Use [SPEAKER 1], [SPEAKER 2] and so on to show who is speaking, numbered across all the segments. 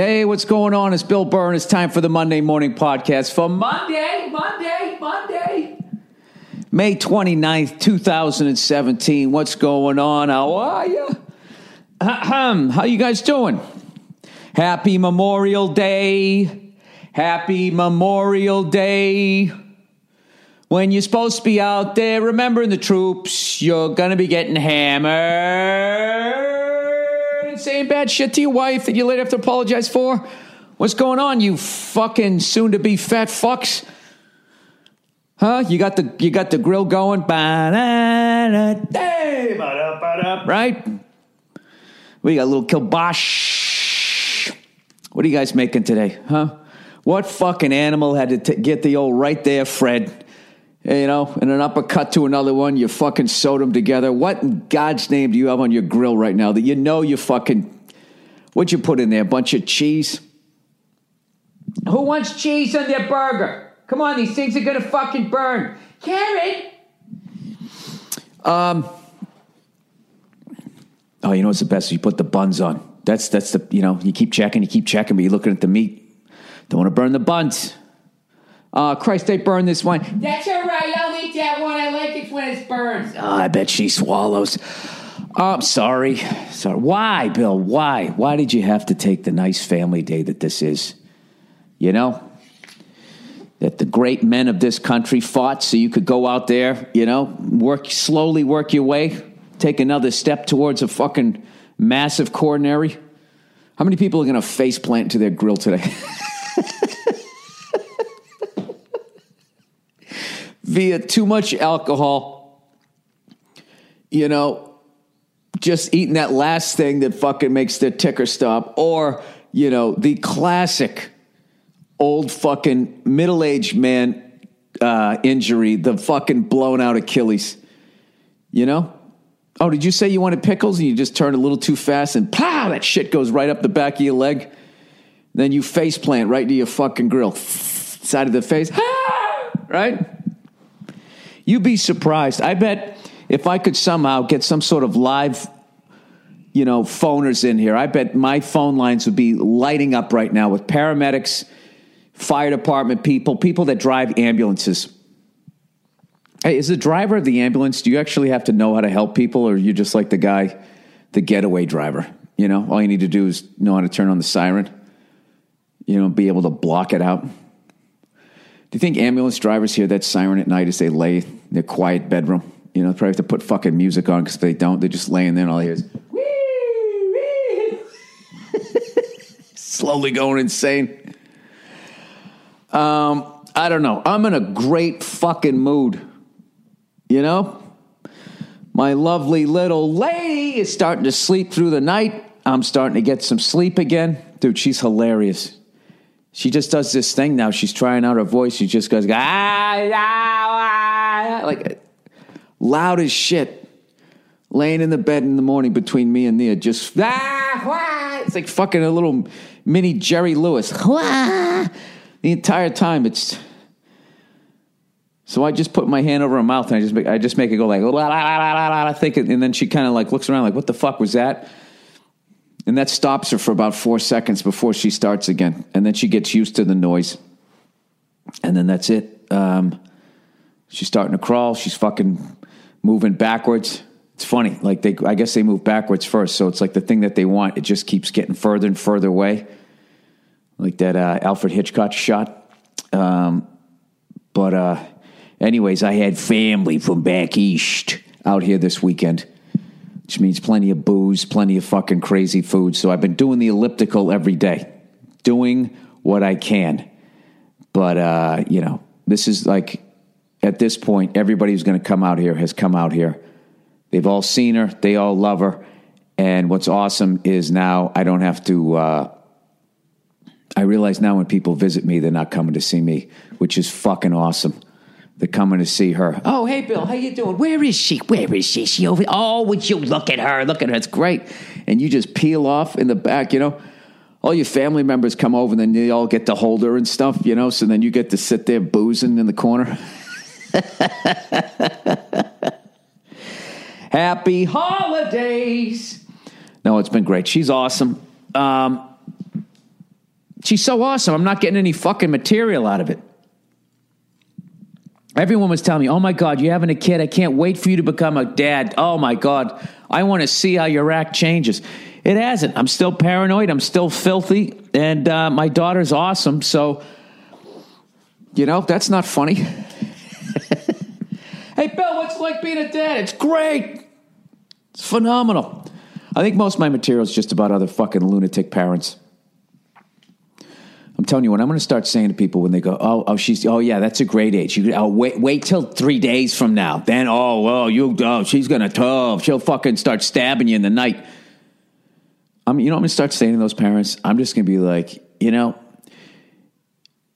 [SPEAKER 1] Hey, what's going on? It's Bill and it's time for the Monday Morning Podcast for Monday, Monday, Monday, May 29th, 2017. What's going on? How are you? How you guys doing? Happy Memorial Day. Happy Memorial Day. When you're supposed to be out there remembering the troops, you're going to be getting hammered saying bad shit to your wife that you later have to apologize for? What's going on, you fucking soon to be fat fucks? Huh? You got the you got the grill going, right? We got a little kielbasa. What are you guys making today, huh? What fucking animal had to t- get the old right there, Fred? You know, and an uppercut to another one, you fucking sewed them together. What in God's name do you have on your grill right now that you know you fucking. What'd you put in there? A bunch of cheese? Who wants cheese on their burger? Come on, these things are gonna fucking burn. Carrot! Um. Oh, you know what's the best? You put the buns on. That's that's the you know you keep checking, you keep checking, but you're looking at the meat. Don't want to burn the buns. Uh, Christ, they burned this one.
[SPEAKER 2] That's all right. I'll eat that one. I like it when it burns.
[SPEAKER 1] Oh, I bet she swallows. Oh, I'm sorry. Sorry. Why, Bill? Why? Why did you have to take the nice family day that this is? You know? That the great men of this country fought so you could go out there, you know, work slowly work your way, take another step towards a fucking massive coronary. How many people are going to face plant to their grill today? via too much alcohol, you know, just eating that last thing that fucking makes the ticker stop, or, you know, the classic old fucking middle aged man uh, injury, the fucking blown out Achilles. You know? Oh, did you say you wanted pickles and you just turned a little too fast and pow, that shit goes right up the back of your leg? Then you face plant right to your fucking grill, side of the face, right? You'd be surprised. I bet if I could somehow get some sort of live, you know, phoners in here, I bet my phone lines would be lighting up right now with paramedics, fire department people, people that drive ambulances. Hey, is the driver of the ambulance, do you actually have to know how to help people, or you just like the guy, the getaway driver? You know, all you need to do is know how to turn on the siren, you know, be able to block it out. Do you think ambulance drivers hear that siren at night as they lay in their quiet bedroom? You know, probably have to put fucking music on because if they don't, they're just laying there and all they hear is slowly going insane. Um, I don't know. I'm in a great fucking mood. You know? My lovely little lady is starting to sleep through the night. I'm starting to get some sleep again. Dude, she's hilarious. She just does this thing now. She's trying out her voice. She just goes, ah, ah, ah, like loud as shit. Laying in the bed in the morning between me and Nia, just ah, it's like fucking a little mini Jerry Lewis. The entire time, it's so I just put my hand over her mouth and I just make, I just make it go like la la la la la. Think, and then she kind of like looks around like, what the fuck was that? And that stops her for about four seconds before she starts again. And then she gets used to the noise. And then that's it. Um, she's starting to crawl. She's fucking moving backwards. It's funny. Like they, I guess they move backwards first, so it's like the thing that they want. It just keeps getting further and further away, like that uh, Alfred Hitchcock shot. Um, but uh, anyways, I had family from back east out here this weekend, which means plenty of booze, plenty of fucking crazy food. So I've been doing the elliptical every day, doing what I can. But uh, you know, this is like at this point, everybody who's going to come out here has come out here. They've all seen her, they all love her. And what's awesome is now I don't have to. Uh, I realize now when people visit me, they're not coming to see me, which is fucking awesome. They're coming to see her. Oh, hey, Bill, how you doing? Where is she? Where is she? She over? Oh, would you look at her? Look at her. It's great. And you just peel off in the back, you know. All your family members come over, and then they all get to hold her and stuff, you know. So then you get to sit there boozing in the corner. Happy holidays. No, it's been great. She's awesome. Um, she's so awesome. I'm not getting any fucking material out of it. Everyone was telling me, oh my God, you're having a kid. I can't wait for you to become a dad. Oh my God. I want to see how your act changes. It hasn't. I'm still paranoid. I'm still filthy. And uh, my daughter's awesome. So, you know, that's not funny. hey, Bill, what's it like being a dad? It's great. It's phenomenal. I think most of my material is just about other fucking lunatic parents. I'm telling you, what I'm going to start saying to people when they go, "Oh, oh, she's, oh, yeah, that's a great age." You, oh, wait, wait till three days from now. Then, oh, well, you, oh, she's going to, oh, she'll fucking start stabbing you in the night. I'm, you know, I'm going to start saying to those parents, I'm just going to be like, you know,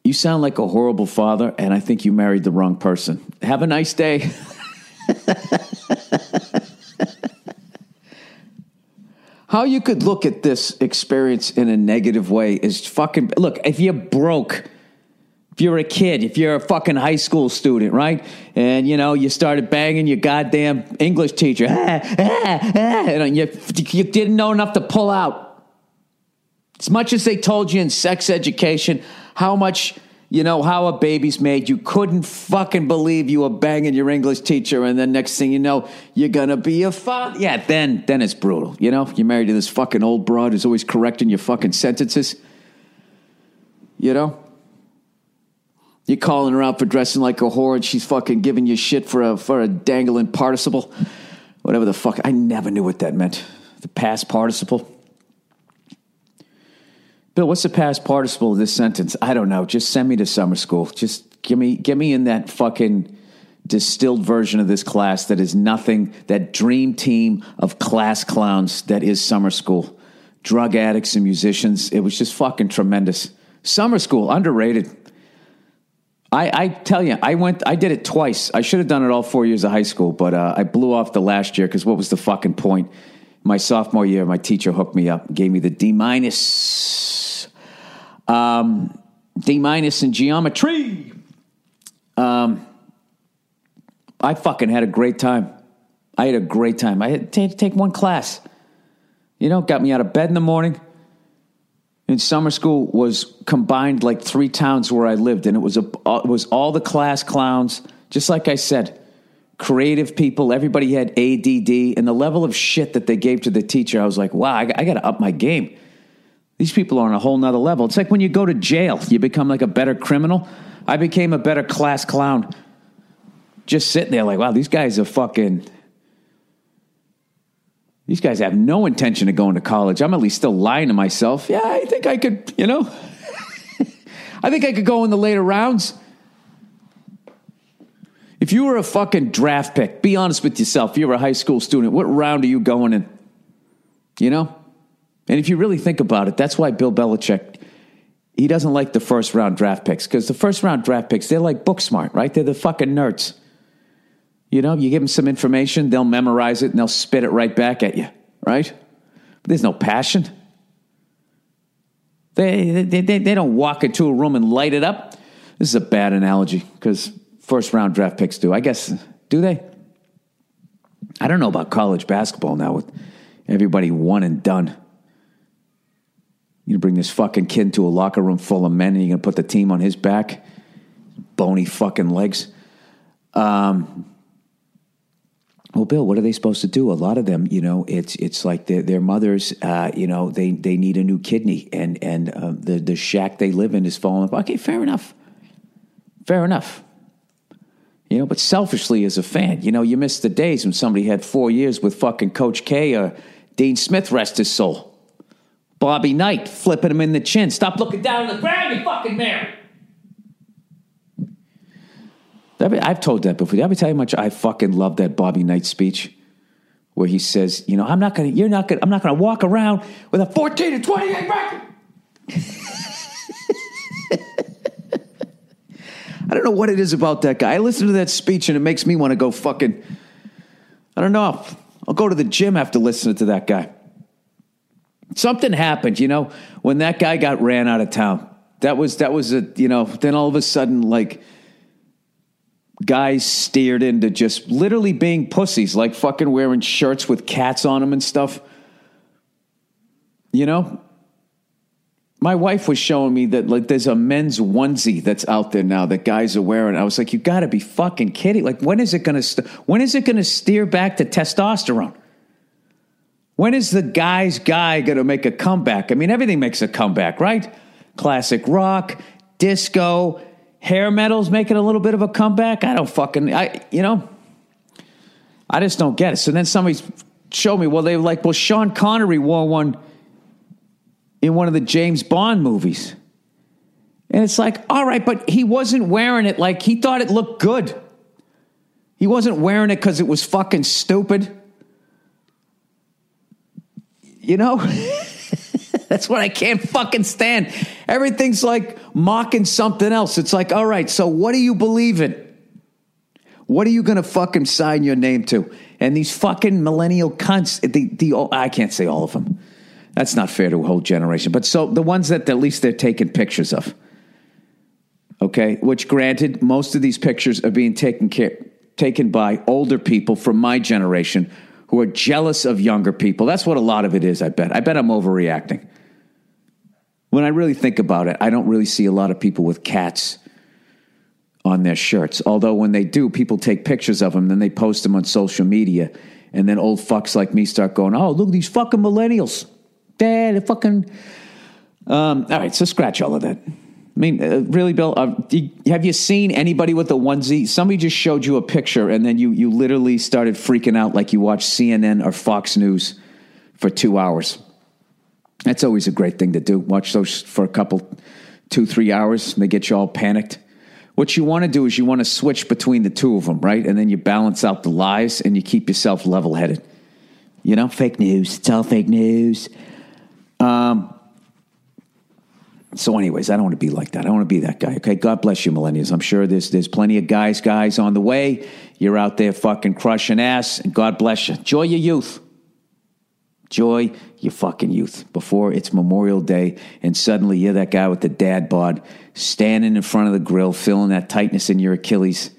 [SPEAKER 1] you sound like a horrible father, and I think you married the wrong person. Have a nice day. How you could look at this experience in a negative way is fucking. Look, if you're broke, if you're a kid, if you're a fucking high school student, right? And you know, you started banging your goddamn English teacher, ah, ah, ah, and you, you didn't know enough to pull out. As much as they told you in sex education how much you know how a baby's made. You couldn't fucking believe you were banging your English teacher, and then next thing you know, you're gonna be a father. Yeah, then then it's brutal. You know, you're married to this fucking old broad who's always correcting your fucking sentences. You know, you're calling her out for dressing like a whore, and she's fucking giving you shit for a for a dangling participle, whatever the fuck. I never knew what that meant. The past participle. Bill, what's the past participle of this sentence? I don't know. Just send me to summer school. Just give me give me in that fucking distilled version of this class that is nothing, that dream team of class clowns that is summer school. Drug addicts and musicians. It was just fucking tremendous. Summer school, underrated. I, I tell you, I went, I did it twice. I should have done it all four years of high school, but uh, I blew off the last year because what was the fucking point? My sophomore year, my teacher hooked me up, gave me the D minus, um, D minus in geometry. Um, I fucking had a great time. I had a great time. I had to take one class. You know, got me out of bed in the morning. In summer school was combined like three towns where I lived, and it was a, it was all the class clowns. Just like I said, creative people. Everybody had ADD, and the level of shit that they gave to the teacher, I was like, wow, I, got to up my game. These people are on a whole nother level. It's like when you go to jail, you become like a better criminal. I became a better class clown. Just sitting there, like, wow, these guys are fucking. These guys have no intention of going to college. I'm at least still lying to myself. Yeah, I think I could, you know, I think I could go in the later rounds. If you were a fucking draft pick, be honest with yourself. If you were a high school student, what round are you going in? You know? And if you really think about it, that's why Bill Belichick, he doesn't like the first round draft picks because the first round draft picks, they're like book smart, right? They're the fucking nerds. You know, you give them some information, they'll memorize it and they'll spit it right back at you, right? But there's no passion. They, they, they, they don't walk into a room and light it up. This is a bad analogy because first round draft picks do. I guess, do they? I don't know about college basketball now with everybody one and done. You bring this fucking kid into a locker room full of men and you're going to put the team on his back? Bony fucking legs. Um, well, Bill, what are they supposed to do? A lot of them, you know, it's it's like their, their mothers, uh, you know, they they need a new kidney, and and uh, the the shack they live in is falling apart. Okay, fair enough, fair enough. You know, but selfishly as a fan, you know, you miss the days when somebody had four years with fucking Coach K or Dean Smith, rest his soul. Bobby Knight flipping him in the chin. Stop looking down on the ground, you fucking Mary. I've told that before. Did I ever tell you how much I fucking love that Bobby Knight speech? Where he says, you know, I'm not gonna, you're not gonna, I'm not gonna walk around with a 14 to 28 record. I don't know what it is about that guy. I listen to that speech and it makes me want to go fucking, I don't know. I'll go to the gym after listening to that guy. Something happened, you know, when that guy got ran out of town. That was, that was a, you know, then all of a sudden, like, guys steered into just literally being pussies, like fucking wearing shirts with cats on them and stuff. You know? My wife was showing me that like there's a men's onesie that's out there now that guys are wearing. I was like, you got to be fucking kidding! Like, when is it gonna st- when is it gonna steer back to testosterone? When is the guy's guy gonna make a comeback? I mean, everything makes a comeback, right? Classic rock, disco, hair metal's making a little bit of a comeback. I don't fucking, I, you know, I just don't get it. So then somebody showed me, well, they were like, well, Sean Connery wore one in one of the James Bond movies. And it's like, all right, but he wasn't wearing it like he thought it looked good. He wasn't wearing it because it was fucking stupid. You know? That's what I can't fucking stand. Everything's like mocking something else. It's like, all right, so what do you believe in? What are you going to fucking sign your name to? And these fucking millennial cunts, the, the, I can't say all of them. That's not fair to a whole generation. But so the ones that at least they're taking pictures of. Okay, which granted, most of these pictures are being taken care, taken by older people from my generation who are jealous of younger people. That's what a lot of it is, I bet. I bet I'm overreacting. When I really think about it, I don't really see a lot of people with cats on their shirts. Although when they do, people take pictures of them, then they post them on social media, and then old fucks like me start going, "Oh, look at these fucking millennials, dad, the fucking." Um, all right, so scratch all of that. I mean, uh, really, Bill, uh, have you seen anybody with a onesie? Somebody just showed you a picture, and then you you literally started freaking out like you watched CNN or Fox News for two hours. That's always a great thing to do. Watch those for a couple, two, three hours. And they get you all panicked. What you want to do is you want to switch between the two of them, right? And then you balance out the lies and you keep yourself level headed. You know, fake news. It's all fake news. Um, so, anyways, I don't want to be like that. I want to be that guy. Okay, God bless you, millennials. I'm sure there's there's plenty of guys, guys on the way. You're out there fucking crushing ass, and God bless you. Enjoy your youth. Enjoy your fucking youth before it's Memorial Day, and suddenly you're that guy with the dad bod standing in front of the grill, feeling that tightness in your Achilles.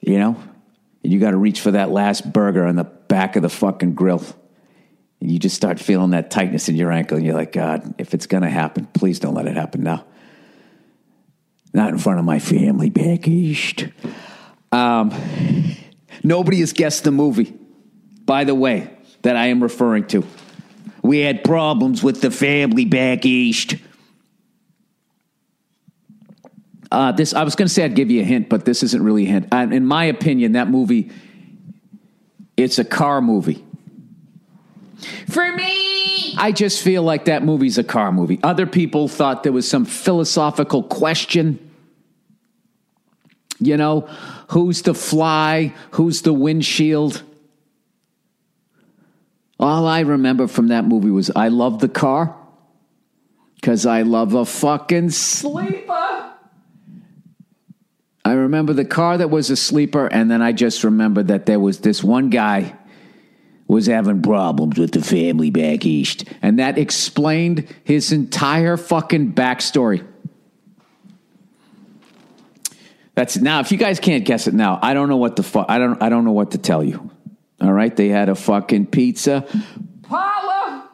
[SPEAKER 1] You know, and you got to reach for that last burger on the back of the fucking grill and you just start feeling that tightness in your ankle, and you're like, God, if it's going to happen, please don't let it happen now. Not in front of my family back east. Um, nobody has guessed the movie, by the way, that I am referring to. We had problems with the family back east. Uh, this I was going to say I'd give you a hint, but this isn't really a hint. Uh, in my opinion, that movie, it's a car movie.
[SPEAKER 2] For me!
[SPEAKER 1] I just feel like that movie's a car movie. Other people thought there was some philosophical question. You know, who's the fly? Who's the windshield? All I remember from that movie was I love the car because I love a fucking sleeper. I remember the car that was a sleeper, and then I just remember that there was this one guy was having problems with the family back east. And that explained his entire fucking backstory. That's now if you guys can't guess it now, I don't know what the fuck I don't I don't know what to tell you. All right? They had a fucking pizza.
[SPEAKER 2] Paula!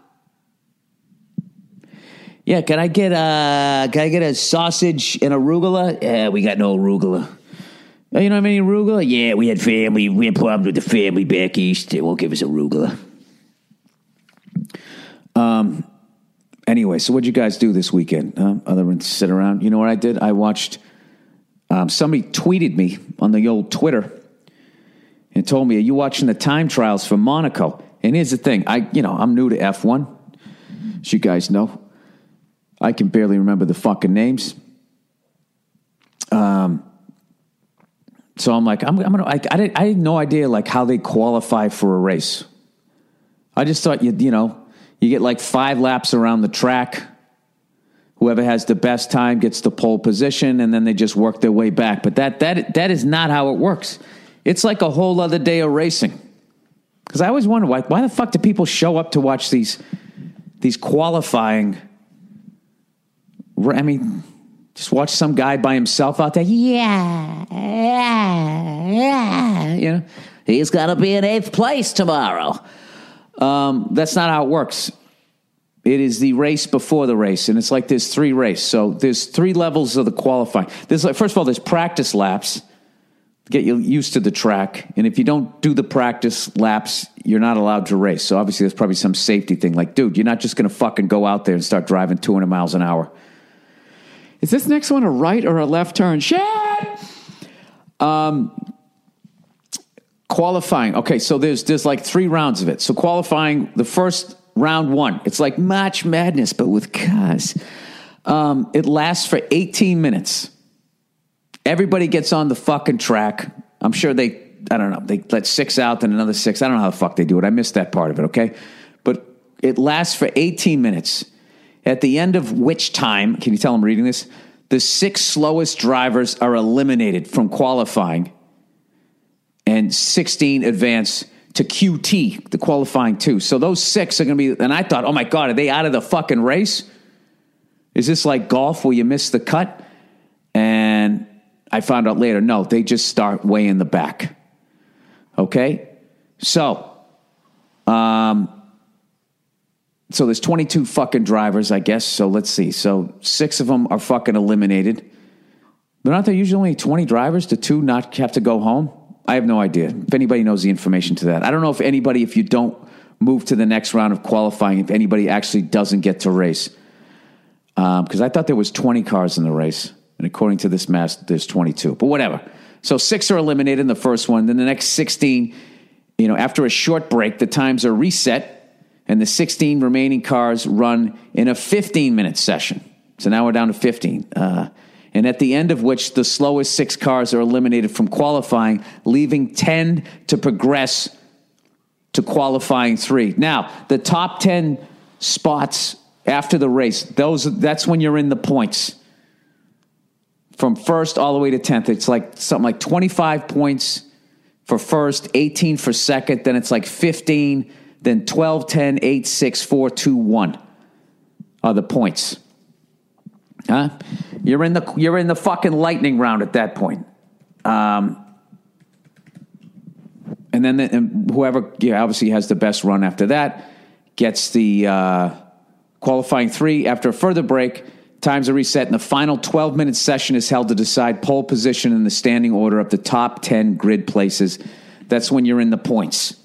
[SPEAKER 1] Yeah, can I get a can I get a sausage and arugula? Yeah, we got no arugula. You don't have any arugula? Yeah, we had family. We had problems with the family back east. They won't give us arugula. Um. Anyway, so what'd you guys do this weekend? Huh? Other than sit around? You know what I did? I watched. Um, somebody tweeted me on the old Twitter and told me, "Are you watching the time trials for Monaco?" And here's the thing: I, you know, I'm new to F1, as you guys know. I can barely remember the fucking names. Um, so I'm like, I'm, I'm gonna. I, I, didn't, I had no idea like how they qualify for a race. I just thought you, you know, you get like five laps around the track. Whoever has the best time gets the pole position, and then they just work their way back. But that that that is not how it works. It's like a whole other day of racing. Because I always wonder why why the fuck do people show up to watch these these qualifying? I mean, just watch some guy by himself out there. Yeah, yeah, yeah. You know, he's got to be in eighth place tomorrow. Um, that's not how it works. It is the race before the race, and it's like there's three races. So there's three levels of the qualifying. There's like first of all, there's practice laps get you used to the track. And if you don't do the practice laps, you're not allowed to race. So obviously, there's probably some safety thing. Like, dude, you're not just going to fucking go out there and start driving 200 miles an hour.
[SPEAKER 3] Is this next one a right or a left turn? Shit!
[SPEAKER 1] Qualifying. Okay, so there's there's like three rounds of it. So qualifying, the first round one, it's like March Madness, but with cars. Um, it lasts for 18 minutes. Everybody gets on the fucking track. I'm sure they, I don't know, they let six out, then another six. I don't know how the fuck they do it. I missed that part of it, okay? But it lasts for 18 minutes. At the end of which time, can you tell I'm reading this? The six slowest drivers are eliminated from qualifying, and 16 advance to QT, the qualifying two. So those six are going to be, and I thought, oh my God, are they out of the fucking race? Is this like golf where you miss the cut? And I found out later, no, they just start way in the back. Okay? So, um, so there's 22 fucking drivers, I guess. So let's see. So six of them are fucking eliminated. But aren't there usually only 20 drivers to two not have to go home? I have no idea. If anybody knows the information to that, I don't know if anybody, if you don't move to the next round of qualifying, if anybody actually doesn't get to race. Because um, I thought there was 20 cars in the race. And according to this math, there's 22. But whatever. So six are eliminated in the first one. Then the next 16, you know, after a short break, the times are reset, and the 16 remaining cars run in a 15 minute session. So now we're down to 15. Uh, and at the end of which the slowest six cars are eliminated from qualifying, leaving 10 to progress to qualifying three. Now, the top 10 spots after the race, those that's when you're in the points from first all the way to 10th. It's like something like 25 points for first, 18 for second, then it's like 15, then 12, 10, 8, 6, 4, 2, 1 are the points. Huh? You're in the you're in the fucking lightning round at that point. Um, and then the, and whoever yeah, obviously has the best run after that gets the uh, qualifying three. After a further break, Times are reset, and the final 12 minute session is held to decide pole position in the standing order of the top 10 grid places. That's when you're in the points.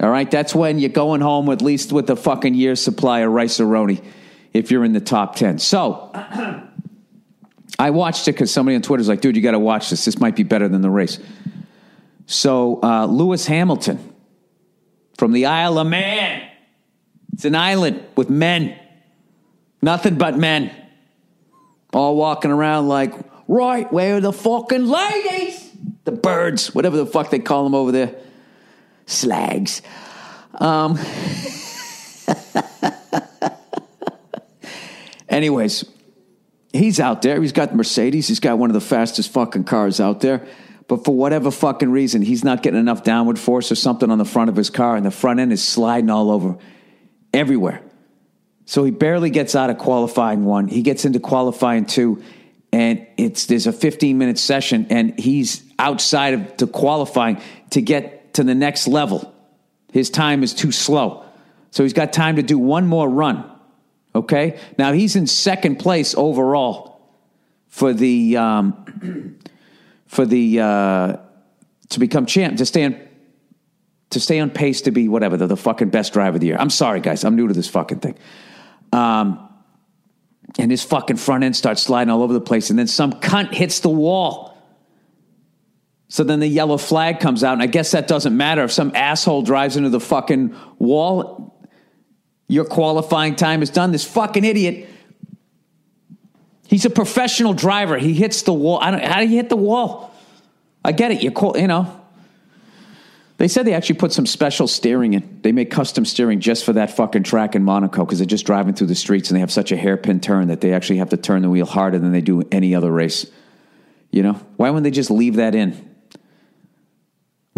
[SPEAKER 1] All right, that's when you're going home at least with a fucking year's supply of rice roni if you're in the top 10. So I watched it because somebody on Twitter's like, dude, you got to watch this. This might be better than the race. So uh, Lewis Hamilton from the Isle of Man. It's an island with men, nothing but men all walking around like, right, where are the fucking ladies? The birds, whatever the fuck they call them over there. Slags. Um, anyways, he's out there. He's got Mercedes. He's got one of the fastest fucking cars out there. But for whatever fucking reason, he's not getting enough downward force or something on the front of his car, and the front end is sliding all over everywhere. So he barely gets out of qualifying one. He gets into qualifying two, and it's there's a 15 minute session, and he's outside of the qualifying to get to the next level. His time is too slow. So he's got time to do one more run. Okay? Now he's in second place overall for the um, for the uh, to become champ to stay on to stay on pace to be whatever the, the fucking best driver of the year. I'm sorry, guys. I'm new to this fucking thing. Um, and his fucking front end starts sliding all over the place, and then some cunt hits the wall. So then the yellow flag comes out, and I guess that doesn't matter if some asshole drives into the fucking wall. Your qualifying time is done. This fucking idiot. He's a professional driver. He hits the wall. I don't, how do you hit the wall? I get it. You you know. They said they actually put some special steering in. They make custom steering just for that fucking track in Monaco because they're just driving through the streets and they have such a hairpin turn that they actually have to turn the wheel harder than they do any other race. You know, why wouldn't they just leave that in?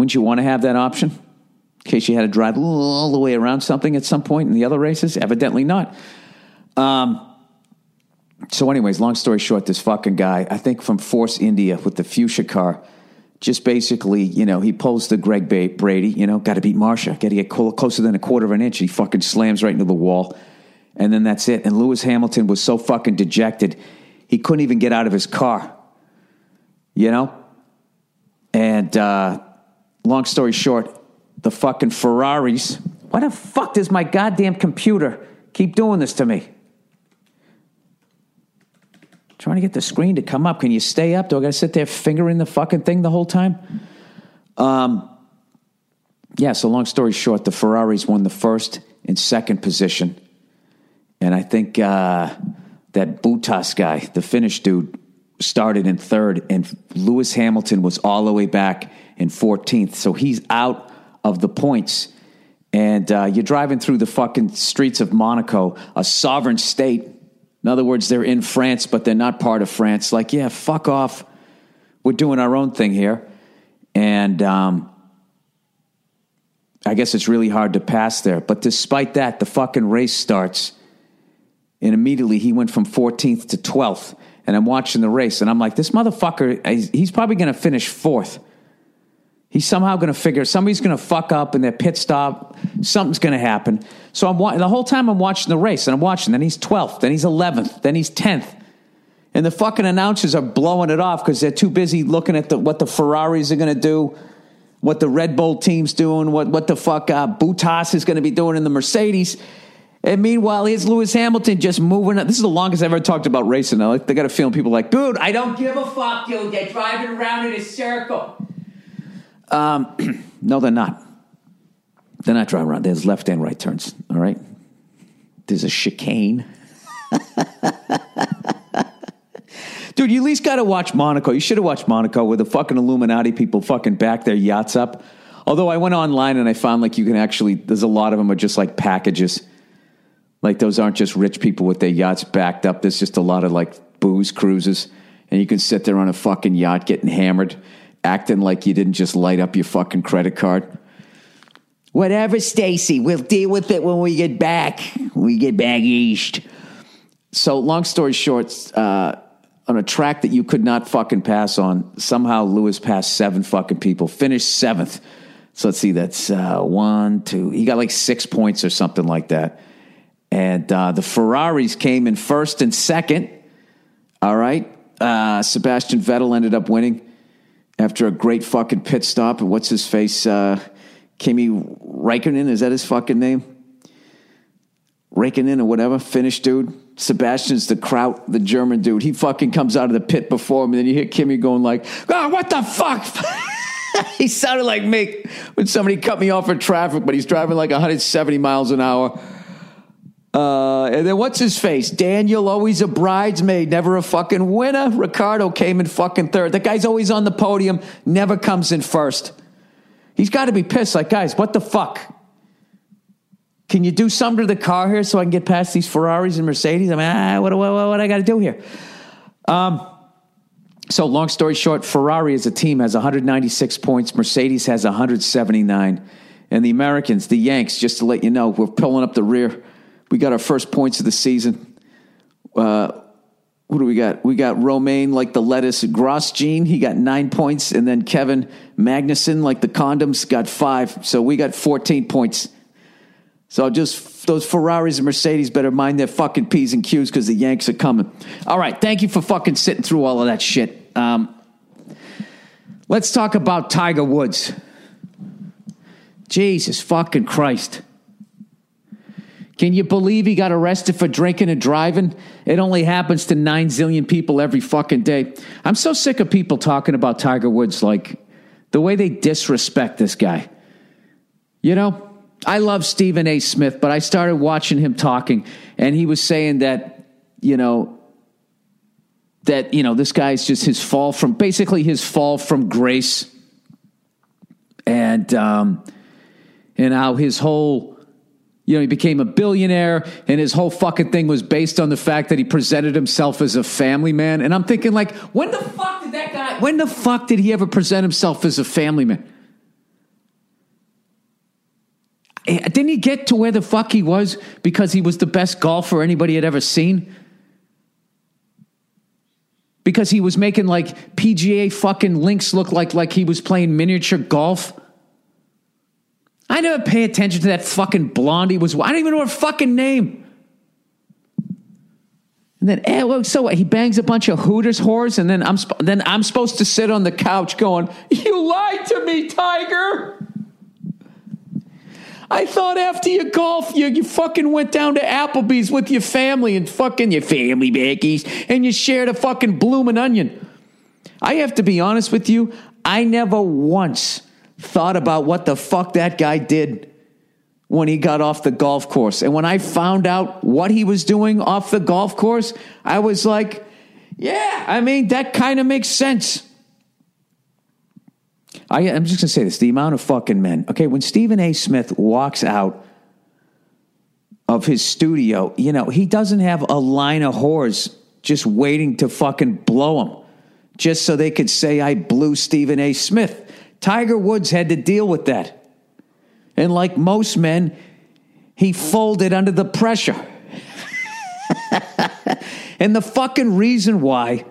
[SPEAKER 1] Wouldn't you want to have that option in case you had to drive all the way around something at some point in the other races? Evidently not. Um, so, anyways, long story short, this fucking guy, I think from Force India with the fuchsia car, just basically, you know, he pulls the Greg Brady, you know, got to beat Marcia, got to get closer than a quarter of an inch. He fucking slams right into the wall. And then that's it. And Lewis Hamilton was so fucking dejected, he couldn't even get out of his car, you know? And uh, long story short, the fucking Ferraris, why the fuck does my goddamn computer keep doing this to me? Trying to get the screen to come up. Can you stay up? Do I got to sit there fingering the fucking thing the whole time? Um, yeah, so long story short, the Ferraris won the first and second position. And I think uh, that Bottas guy, the Finnish dude, started in third, and Lewis Hamilton was all the way back in 14th. So he's out of the points. And uh, you're driving through the fucking streets of Monaco, a sovereign state in other words, they're in France, but they're not part of France. Like, yeah, fuck off. We're doing our own thing here. And um, I guess it's really hard to pass there. But despite that, the fucking race starts. And immediately he went from 14th to 12th. And I'm watching the race. And I'm like, this motherfucker, he's probably going to finish fourth. He's somehow going to figure somebody's going to fuck up in their pit stop. Something's going to happen. So I'm the whole time I'm watching the race, and I'm watching. Then he's 12th, then he's 11th, then he's 10th, and the fucking announcers are blowing it off because they're too busy looking at the, what the Ferraris are going to do, what the Red Bull team's doing, what what the fuck uh, Bottas is going to be doing in the Mercedes. And meanwhile, here's Lewis Hamilton just moving. Up. This is the longest I've ever talked about racing. They got a feeling people like, dude, I don't give a fuck, dude. They're driving around in a circle. Um, no, they're not. They're not driving around. There's left and right turns. All right. There's a chicane. Dude, you at least got to watch Monaco. You should have watched Monaco where the fucking Illuminati people fucking back their yachts up. Although I went online and I found like you can actually, there's a lot of them are just like packages. Like those aren't just rich people with their yachts backed up. There's just a lot of like booze cruises. And you can sit there on a fucking yacht getting hammered acting like you didn't just light up your fucking credit card. Whatever, Stacy. We'll deal with it when we get back. We get back east. So, long story short, uh, on a track that you could not fucking pass on, somehow Lewis passed seven fucking people, finished seventh. So let's see, that's uh, one, two. He got like six points or something like that. And uh, the Ferraris came in first and second. All right. Uh, Sebastian Vettel ended up winning after a great fucking pit stop. And what's his face? Uh, Kimi Raikkonen, is that his fucking name? Raikkonen or whatever, Finnish dude. Sebastian's the Kraut, the German dude. He fucking comes out of the pit before him, and then you hear Kimi going like, "Oh, what the fuck?" he sounded like me when somebody cut me off in traffic, but he's driving like 170 miles an hour. Uh, and then what's his face? Daniel, always a bridesmaid, never a fucking winner. Ricciardo came in fucking third. The guy's always on the podium, never comes in first. He's got to be pissed. Like, guys, what the fuck? Can you do something to the car here so I can get past these Ferraris and Mercedes? I mean, ah, what, what, what, what I got to do here? Um, so, long story short, Ferrari as a team has 196 points, Mercedes has 179. And the Americans, the Yanks, just to let you know, we're pulling up the rear. We got our first points of the season. Uh, what do we got? We got Romain like the lettuce, Grosjean, he got nine points, and then Kevin Magnussen like the condoms got five. So we got 14 points. So just those Ferraris and Mercedes better mind their fucking P's and Q's because the Yanks are coming. All right, thank you for fucking sitting through all of that shit. Um, Let's talk about Tiger Woods. Jesus fucking Christ. Can you believe he got arrested for drinking and driving? It only happens to nine zillion people every fucking day. I'm so sick of people talking about Tiger Woods like the way they disrespect this guy. You know, I love Stephen A. Smith, but I started watching him talking, and he was saying that, you know, that, you know, this guy's just his fall from basically his fall from grace. And, um, and how his whole you know, he became a billionaire, and his whole fucking thing was based on the fact that he presented himself as a family man. And I'm thinking, like, when the fuck did that guy? When the fuck did he ever present himself as a family man? Eh, Didn't he get to where the fuck he was because he was the best golfer anybody had ever seen? Because he was making like PGA fucking links look like like he was playing miniature golf. I never pay attention to that fucking blondie was. I don't even know her fucking name. And then, eh, well, so what? He bangs a bunch of Hooters whores, and then I'm sp- then I'm supposed to sit on the couch going, "You lied to me, Tiger." I thought after your golf, you, you fucking went down to Applebee's with your family and fucking your family backies, and you shared a fucking bloomin' onion. I have to be honest with you, I never once thought about what the fuck that guy did when he got off the golf course. And when I found out what he was doing off the golf course, I was like, yeah, I mean, that kind of makes sense. I, I'm just going to say this the amount of fucking men. Okay, when Stephen A. Smith walks out of his studio, you know, he doesn't have a line of whores just waiting to fucking blow him just so they could say, I blew Stephen A. Smith. Tiger Woods had to deal with that. And like most men, he folded under the pressure. and the fucking reason why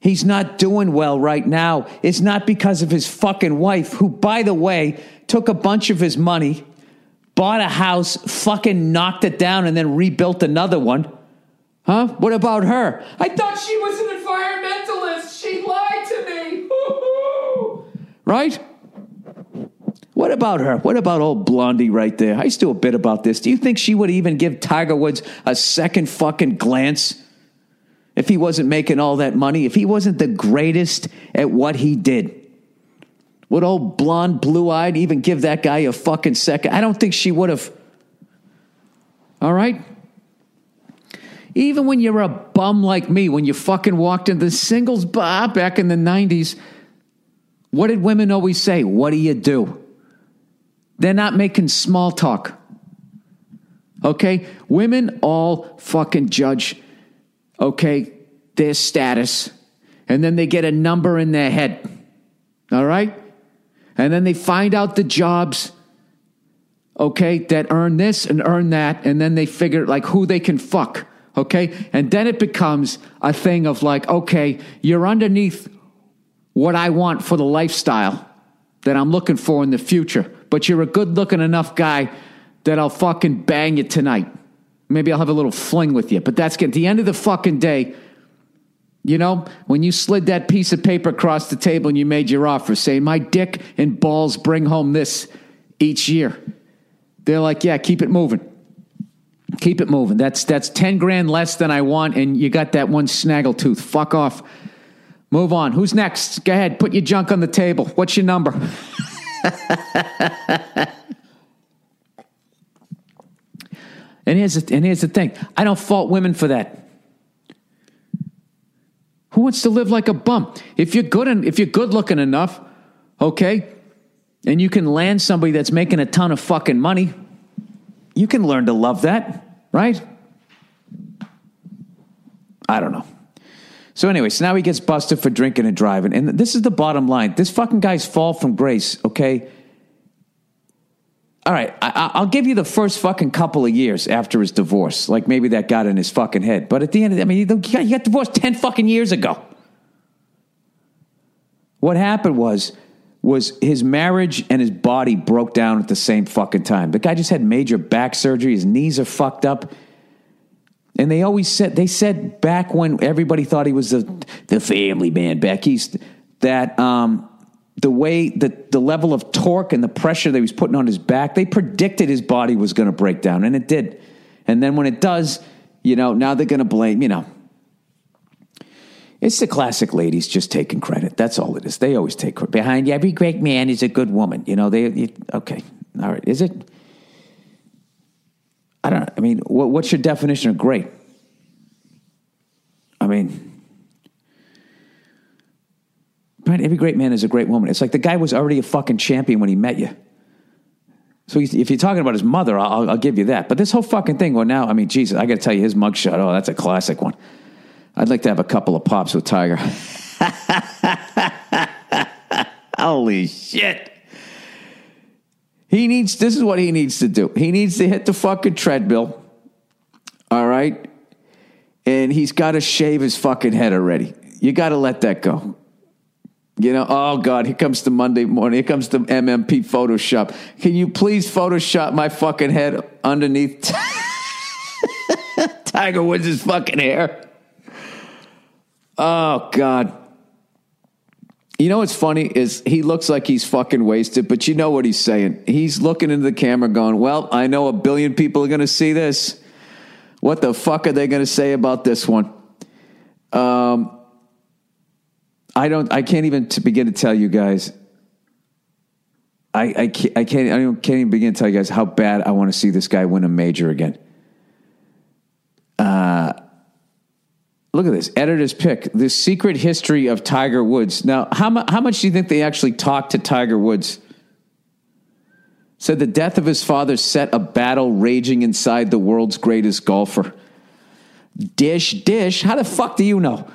[SPEAKER 1] he's not doing well right now is not because of his fucking wife, who, by the way, took a bunch of his money, bought a house, fucking knocked it down, and then rebuilt another one. Huh? What about her? I thought she was an environmentalist. She me. Right? What about her? What about old Blondie right there? I still a bit about this. Do you think she would even give Tiger Woods a second fucking glance if he wasn't making all that money? If he wasn't the greatest at what he did? Would old blonde, blue eyed even give that guy a fucking second? I don't think she would have. All right? Even when you're a bum like me, when you fucking walked into the singles bar back in the 90s, what did women always say? What do you do? They're not making small talk. Okay? Women all fucking judge, okay, their status, and then they get a number in their head. All right? And then they find out the jobs, okay, that earn this and earn that, and then they figure like who they can fuck. Okay? And then it becomes a thing of like, okay, you're underneath what I want for the lifestyle that I'm looking for in the future. But you're a good looking enough guy that I'll fucking bang you tonight. Maybe I'll have a little fling with you. But that's at the end of the fucking day. You know, when you slid that piece of paper across the table and you made your offer saying, My dick and balls bring home this each year. They're like, Yeah, keep it moving. Keep it moving. That's that's 10 grand less than I want, and you got that one snaggletooth. Fuck off. Move on. Who's next? Go ahead. Put your junk on the table. What's your number? and here's the, and here's the thing. I don't fault women for that. Who wants to live like a bum? If you're good and if you're good looking enough, okay, and you can land somebody that's making a ton of fucking money, you can learn to love that, right? I don't know. So anyway, so now he gets busted for drinking and driving. And this is the bottom line. This fucking guy's fall from grace, okay? All right, I, I'll give you the first fucking couple of years after his divorce. Like maybe that got in his fucking head. But at the end of the, I mean, he got, he got divorced 10 fucking years ago. What happened was, was his marriage and his body broke down at the same fucking time. The guy just had major back surgery. His knees are fucked up. And they always said, they said back when everybody thought he was the, the family man back east, that um, the way that the level of torque and the pressure that he was putting on his back, they predicted his body was going to break down, and it did. And then when it does, you know, now they're going to blame, you know. It's the classic ladies just taking credit. That's all it is. They always take credit. Behind every great man is a good woman. You know, they, you, okay. All right. Is it? I don't I mean, what, what's your definition of great? I mean, right? Every great man is a great woman. It's like the guy was already a fucking champion when he met you. So if you're talking about his mother, I'll, I'll give you that. But this whole fucking thing, well, now, I mean, Jesus, I got to tell you, his mugshot, oh, that's a classic one. I'd like to have a couple of pops with Tiger. Holy shit. He needs, this is what he needs to do. He needs to hit the fucking treadmill. All right. And he's got to shave his fucking head already. You got to let that go. You know, oh God, here comes the Monday morning. Here comes the MMP Photoshop. Can you please Photoshop my fucking head underneath Tiger Woods' fucking hair? Oh God. You know what's funny is he looks like he's fucking wasted, but you know what he's saying. He's looking into the camera going, Well, I know a billion people are gonna see this. What the fuck are they gonna say about this one? Um I don't. I can't even to begin to tell you guys. I I can't. I can't. I can't even begin to tell you guys how bad I want to see this guy win a major again. Uh, look at this editor's pick: the secret history of Tiger Woods. Now, how mu- how much do you think they actually talked to Tiger Woods? Said the death of his father set a battle raging inside the world's greatest golfer. Dish, dish. How the fuck do you know?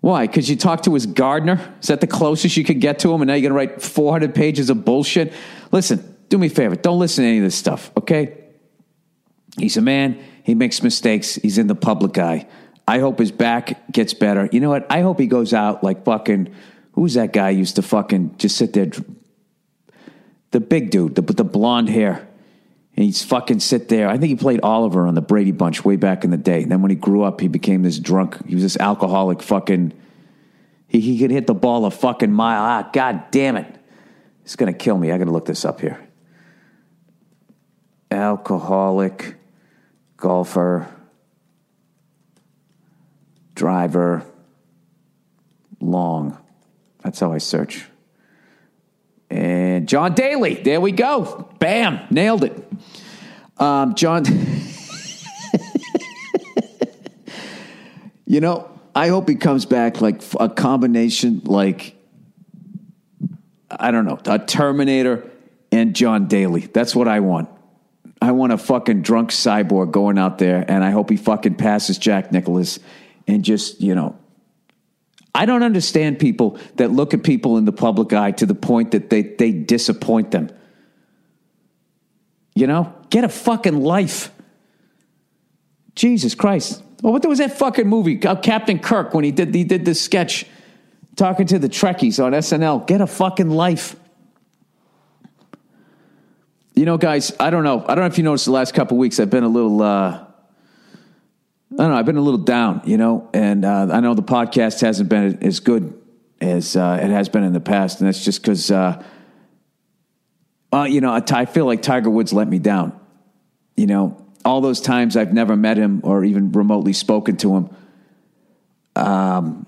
[SPEAKER 1] Why? Because you talked to his gardener? Is that the closest you could get to him? And now you're going to write 400 pages of bullshit? Listen, do me a favor. Don't listen to any of this stuff, okay? He's a man. He makes mistakes. He's in the public eye. I hope his back gets better. You know what? I hope he goes out like fucking. Who's that guy used to fucking just sit there? The big dude, the, the blonde hair. And he's fucking sit there. I think he played Oliver on the Brady Bunch way back in the day. And then when he grew up, he became this drunk. He was this alcoholic fucking. He, he could hit the ball a fucking mile. Ah, god damn it. It's going to kill me. I got to look this up here. Alcoholic golfer, driver, long. That's how I search. And John Daly. There we go. Bam. Nailed it. Um, John. you know, I hope he comes back like a combination, like, I don't know, a Terminator and John Daly. That's what I want. I want a fucking drunk cyborg going out there, and I hope he fucking passes Jack Nicklaus and just, you know, I don't understand people that look at people in the public eye to the point that they, they disappoint them. You know, get a fucking life. Jesus Christ. Well, what was that fucking movie? Uh, Captain Kirk when he did he did this sketch talking to the Trekkies on SNL. Get a fucking life. You know, guys, I don't know. I don't know if you noticed the last couple weeks I've been a little uh I don't know. I've been a little down, you know, and uh, I know the podcast hasn't been as good as uh, it has been in the past, and that's just because, uh, uh, you know, I feel like Tiger Woods let me down. You know, all those times I've never met him or even remotely spoken to him. Um,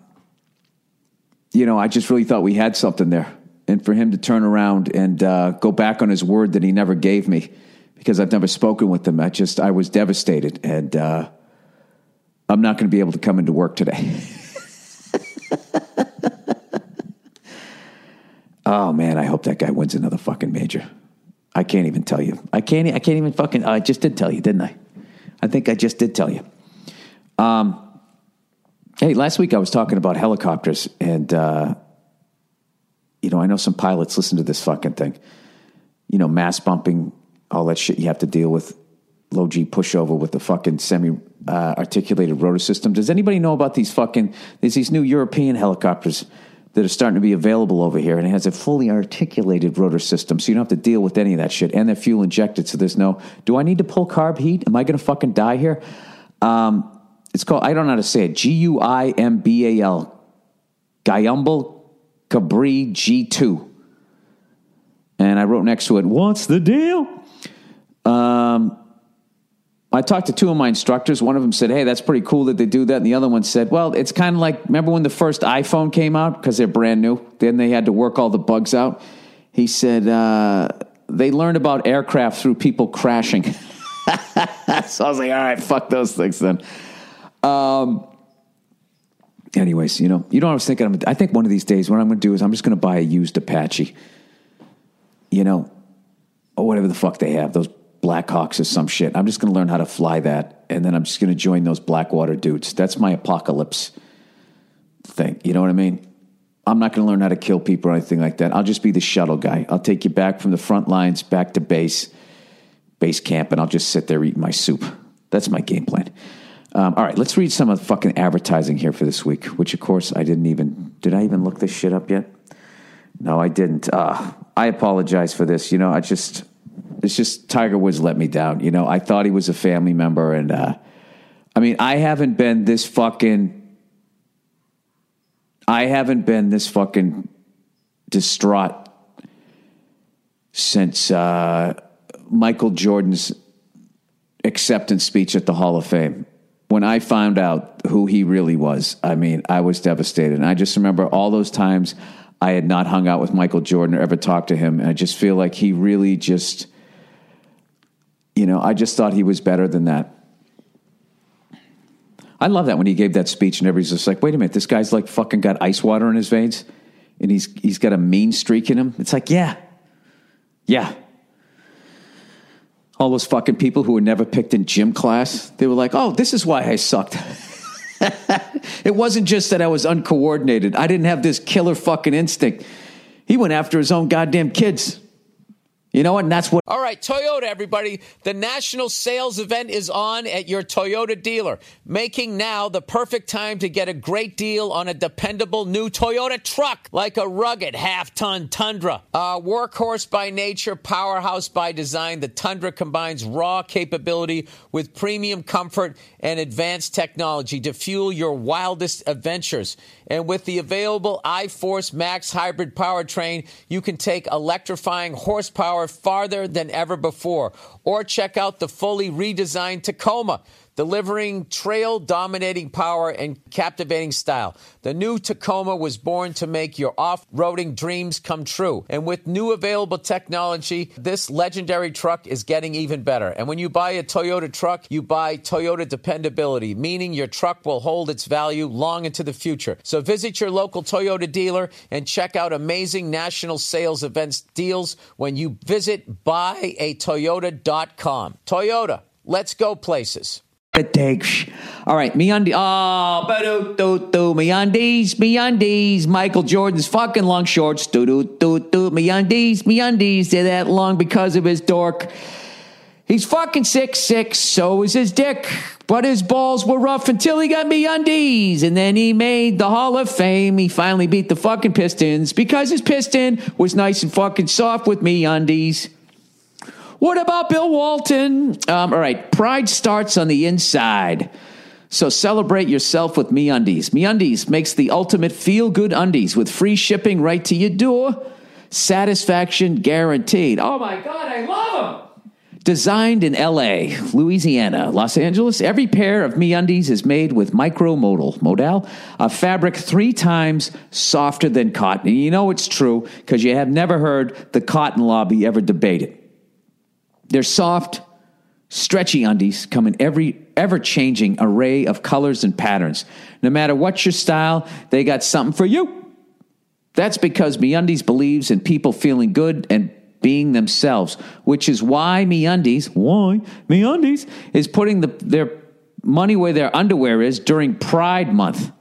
[SPEAKER 1] you know, I just really thought we had something there, and for him to turn around and uh, go back on his word that he never gave me, because I've never spoken with him. I just I was devastated and. I'm not going to be able to come into work today. oh man, I hope that guy wins another fucking major. I can't even tell you. I can't. I can't even fucking. I just did tell you, didn't I? I think I just did tell you. Um. Hey, last week I was talking about helicopters, and uh, you know, I know some pilots listen to this fucking thing. You know, mast bumping, all that shit you have to deal with low G pushover with the fucking semi uh, articulated rotor system. Does anybody know about these fucking? There's these new European helicopters that are starting to be available over here, and it has a fully articulated rotor system, so you don't have to deal with any of that shit. And they're fuel injected, so there's no. Do I need to pull carb heat? Am I going to fucking die here? Um, it's called. I don't know how to say it. G U I M B A L. Guimbal Cabri G2. And I wrote next to it, What's the deal? Um, I talked to two of my instructors. One of them said, Hey, that's pretty cool that they do that. And the other one said, Well, it's kind of like, remember when the first iPhone came out? Because they're brand new. Then they had to work all the bugs out. He said, uh, They learned about aircraft through people crashing. so I was like, All right, fuck those things then. Um, anyways, you know, you know, I was thinking. I think one of these days, what I'm going to do is I'm just going to buy a used Apache. You know, or whatever the fuck they have, those Blackhawks or some shit. I'm just going to learn how to fly that, and then I'm just going to join those Blackwater dudes. That's my apocalypse thing. You know what I mean? I'm not going to learn how to kill people or anything like that. I'll just be the shuttle guy. I'll take you back from the front lines back to base, base camp, and I'll just sit there eating my soup. That's my game plan. Um, all right, let's read some of the fucking advertising here for this week, which of course I didn't even. Did I even look this shit up yet? No, I didn't. Uh, I apologize for this. You know, I just. It's just Tiger Woods let me down. You know, I thought he was a family member, and uh, I mean, I haven't been this fucking. I haven't been this fucking distraught since uh, Michael Jordan's acceptance speech at the Hall of Fame when I found out who he really was, I mean, I was devastated. And I just remember all those times I had not hung out with Michael Jordan or ever talked to him. And I just feel like he really just, you know, I just thought he was better than that. I love that when he gave that speech and everybody's just like, wait a minute, this guy's like fucking got ice water in his veins and he's, he's got a mean streak in him. It's like, yeah, yeah, all those fucking people who were never picked in gym class, they were like, oh, this is why I sucked. it wasn't just that I was uncoordinated. I didn't have this killer fucking instinct. He went after his own goddamn kids. You know what? And that's what.
[SPEAKER 4] All right, Toyota, everybody. The national sales event is on at your Toyota dealer, making now the perfect time to get a great deal on a dependable new Toyota truck, like a rugged half ton Tundra. A workhorse by nature, powerhouse by design, the Tundra combines raw capability with premium comfort and advanced technology to fuel your wildest adventures. And with the available iForce Max hybrid powertrain, you can take electrifying horsepower farther than ever before. Or check out the fully redesigned Tacoma delivering trail dominating power and captivating style. The new Tacoma was born to make your off roading dreams come true. And with new available technology, this legendary truck is getting even better. And when you buy a Toyota truck, you buy Toyota dependability, meaning your truck will hold its value long into the future. So visit your local Toyota dealer and check out amazing national sales events deals when you visit buyatoyota.com. Toyota, let's go places.
[SPEAKER 1] Take. All right, me undies. Oh, ah, ba do do me undies, me undies. Michael Jordan's fucking long shorts. Do do do do me undies, me undies. They're that long because of his dork. He's fucking six six. So is his dick. But his balls were rough until he got me undies, and then he made the Hall of Fame. He finally beat the fucking Pistons because his piston was nice and fucking soft with me undies. What about Bill Walton? Um, all right, pride starts on the inside. So celebrate yourself with MeUndies. MeUndies makes the ultimate feel-good undies with free shipping right to your door. Satisfaction guaranteed. Oh my God, I love them! Designed in LA, Louisiana, Los Angeles, every pair of MeUndies is made with micromodal modal, a fabric three times softer than cotton. And you know it's true because you have never heard the cotton lobby ever debate it. They're soft, stretchy undies come in every ever changing array of colors and patterns. No matter what your style, they got something for you. That's because MeUndies believes in people feeling good and being themselves, which is why MeUndies, why MeUndies is putting the, their money where their underwear is during Pride Month.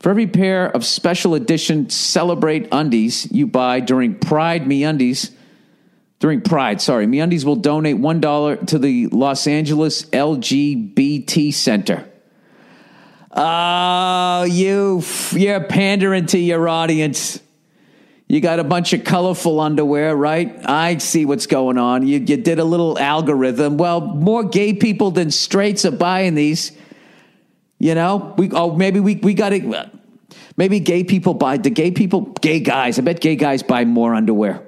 [SPEAKER 1] For every pair of special edition Celebrate undies you buy during Pride MeUndies, during Pride, sorry, MeUndies will donate $1 to the Los Angeles LGBT Center. Oh, you, you're pandering to your audience. You got a bunch of colorful underwear, right? I see what's going on. You, you did a little algorithm. Well, more gay people than straights are buying these. You know, we oh maybe we we got to Maybe gay people buy, the gay people, gay guys, I bet gay guys buy more underwear.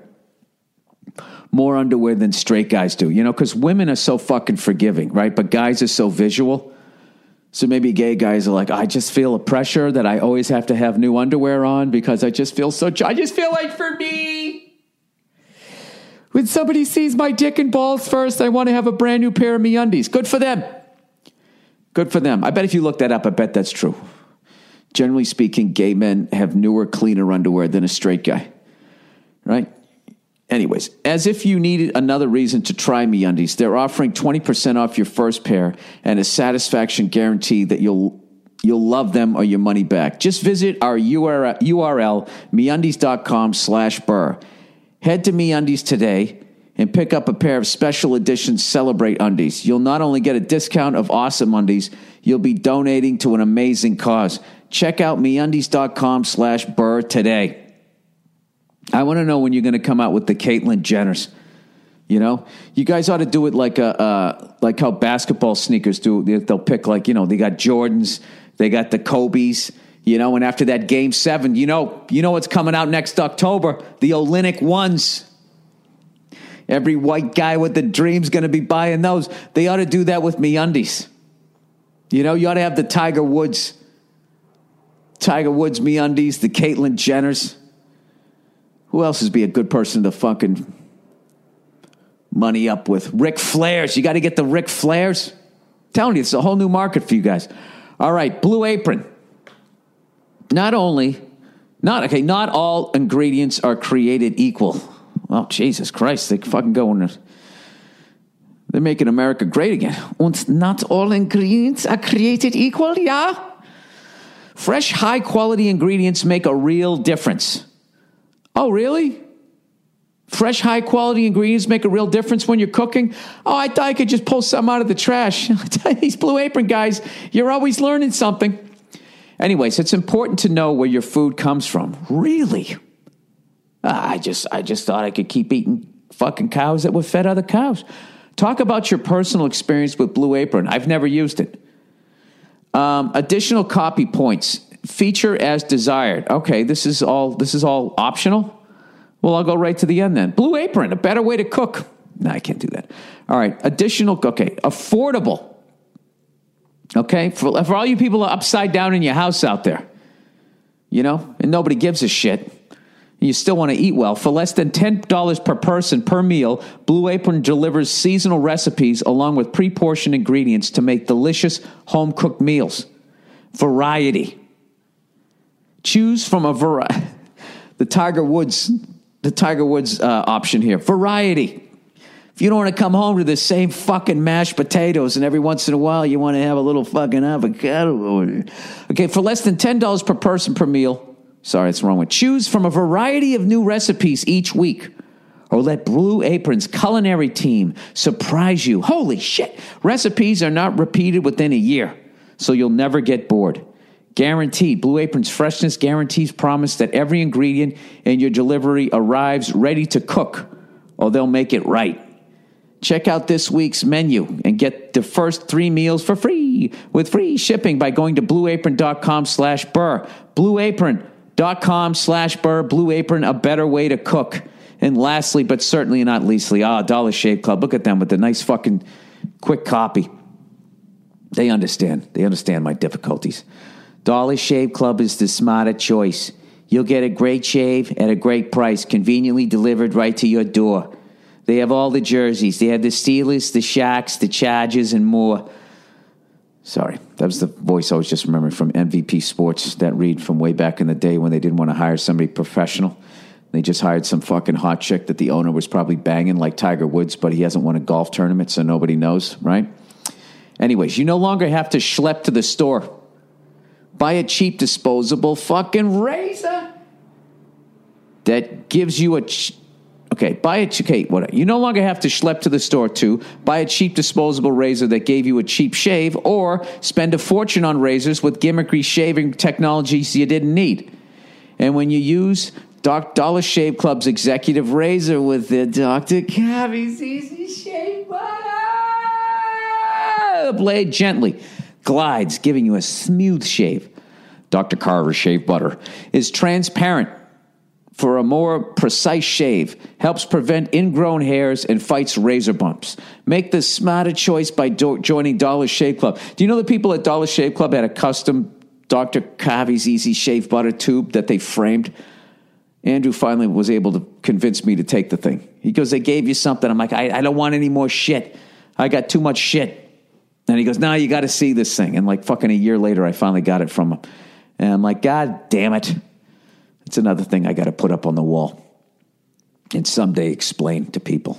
[SPEAKER 1] More underwear than straight guys do, you know, because women are so fucking forgiving, right? But guys are so visual. So maybe gay guys are like, I just feel a pressure that I always have to have new underwear on because I just feel so, I just feel like for me,
[SPEAKER 3] When somebody sees my dick and balls first, I want to have a brand new pair of me undies.
[SPEAKER 1] Good for them. Good for them. I bet if you look that up, I bet that's true. Generally speaking, gay men have newer, cleaner underwear than a straight guy. Right? Anyways, as if you needed another reason to try MeUndies, they're offering 20% off your first pair and a satisfaction guarantee that you'll you'll love them or your money back. Just visit our URL, URL MeUndies.com slash burr. Head to MeUndies today and pick up a pair of special edition Celebrate undies. You'll not only get a discount of awesome undies, you'll be donating to an amazing cause. Check out MeUndies.com slash burr today. I want to know when you're going to come out with the Caitlyn Jenners. You know, you guys ought to do it like a uh, like how basketball sneakers do. They- They'll pick like you know they got Jordans, they got the Kobe's. You know, and after that game seven, you know, you know what's coming out next October? The Olynyk ones. Every white guy with the dream's going to be buying those. They ought to do that with me undies. You know, you ought to have the Tiger Woods, Tiger Woods me undies, the Caitlyn Jenners. Who else is be a good person to fucking money up with? Ric Flairs. You got to get the Ric Flairs. telling you, it's a whole new market for you guys. All right, Blue Apron. Not only, not okay, not all ingredients are created equal. Well, Jesus Christ, they fucking going. To They're making America great again. And not all ingredients are created equal, yeah? Fresh, high quality ingredients make a real difference. Oh, really? Fresh, high quality ingredients make a real difference when you're cooking? Oh, I thought I could just pull some out of the trash. These blue apron guys, you're always learning something. Anyways, it's important to know where your food comes from. Really? Ah, I just I just thought I could keep eating fucking cows that were fed other cows. Talk about your personal experience with Blue Apron. I've never used it. Um, additional copy points. Feature as desired. Okay, this is all this is all optional. Well, I'll go right to the end then. Blue Apron, a better way to cook. No, I can't do that. All right, additional. Okay, affordable. Okay, for, for all you people upside down in your house out there, you know, and nobody gives a shit. You still want to eat well. For less than $10 per person per meal, Blue Apron delivers seasonal recipes along with pre portioned ingredients to make delicious home cooked meals. Variety. Choose from a variety. The Tiger Woods, the Tiger Woods uh, option here. Variety. If you don't want to come home to the same fucking mashed potatoes and every once in a while you want to have a little fucking avocado. Okay, for less than $10 per person per meal, sorry, it's wrong one. Choose from a variety of new recipes each week. Or let Blue Apron's culinary team surprise you. Holy shit! Recipes are not repeated within a year, so you'll never get bored. Guaranteed. Blue Apron's freshness guarantees promise that every ingredient in your delivery arrives ready to cook, or they'll make it right. Check out this week's menu and get the first three meals for free with free shipping by going to blueapron.com slash burr. Blueapron.com slash burr. Blue Apron, a better way to cook. And lastly, but certainly not leastly, ah, Dollar Shave Club. Look at them with the nice fucking quick copy. They understand. They understand my difficulties. Dollar Shave Club is the smarter choice. You'll get a great shave at a great price, conveniently delivered right to your door. They have all the jerseys. They have the Steelers, the Sharks, the Chargers, and more. Sorry, that was the voice I was just remembering from MVP Sports, that read from way back in the day when they didn't want to hire somebody professional. They just hired some fucking hot chick that the owner was probably banging like Tiger Woods, but he hasn't won a golf tournament, so nobody knows, right? Anyways, you no longer have to schlep to the store. Buy a cheap disposable fucking razor that gives you a. Ch- okay, buy a. Okay, what? You no longer have to schlep to the store to buy a cheap disposable razor that gave you a cheap shave, or spend a fortune on razors with gimmicky shaving technologies you didn't need. And when you use Doc Dollar Shave Club's executive razor with the Dr. Cavi's Easy Shave Butter, blade gently glides, giving you a smooth shave. Dr. Carver's shave butter, is transparent for a more precise shave, helps prevent ingrown hairs, and fights razor bumps. Make the smarter choice by do- joining Dollar Shave Club. Do you know the people at Dollar Shave Club had a custom Dr. Carvey's Easy Shave Butter tube that they framed? Andrew finally was able to convince me to take the thing. He goes, They gave you something. I'm like, I, I don't want any more shit. I got too much shit. And he goes, No, you got to see this thing. And like fucking a year later, I finally got it from him. And I'm like, God damn it. It's another thing I got to put up on the wall and someday explain to people.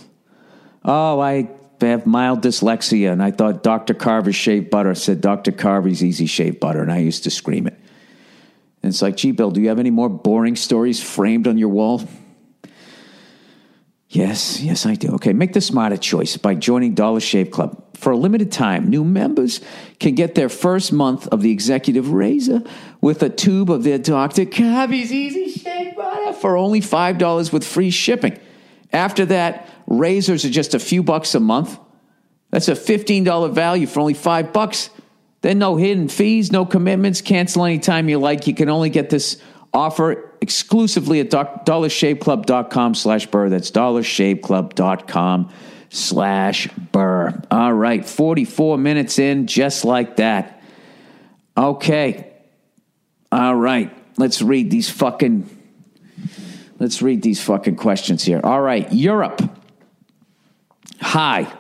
[SPEAKER 1] Oh, I have mild dyslexia, and I thought Dr. Carver's shave butter said Dr. Carver's easy shave butter, and I used to scream it. And it's like, gee, Bill, do you have any more boring stories framed on your wall? Yes, yes, I do. Okay, make the smarter choice by joining Dollar Shave Club. For a limited time, new members can get their first month of the executive razor with a tube of their Dr. Carvey's Easy Shave Butter for only $5 with free shipping. After that, razors are just a few bucks a month. That's a $15 value for only 5 bucks. Then no hidden fees, no commitments, cancel anytime you like. You can only get this offer exclusively at dollarshaveclub.com slash burr. That's dollarshaveclub.com slash burr. All right, 44 minutes in, just like that. Okay. All right, let's read these fucking, let's read these fucking questions here. All right, Europe. Hi.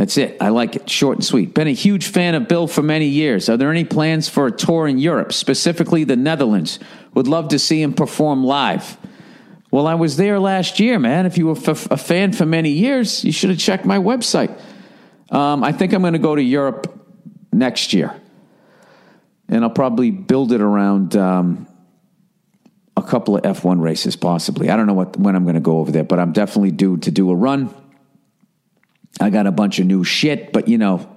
[SPEAKER 1] That's it. I like it. Short and sweet. Been a huge fan of Bill for many years. Are there any plans for a tour in Europe, specifically the Netherlands? Would love to see him perform live. Well, I was there last year, man. If you were f- a fan for many years, you should have checked my website. Um, I think I'm going to go to Europe next year. And I'll probably build it around um, a couple of F1 races, possibly. I don't know what, when I'm going to go over there, but I'm definitely due to do a run. I got a bunch of new shit, but you know,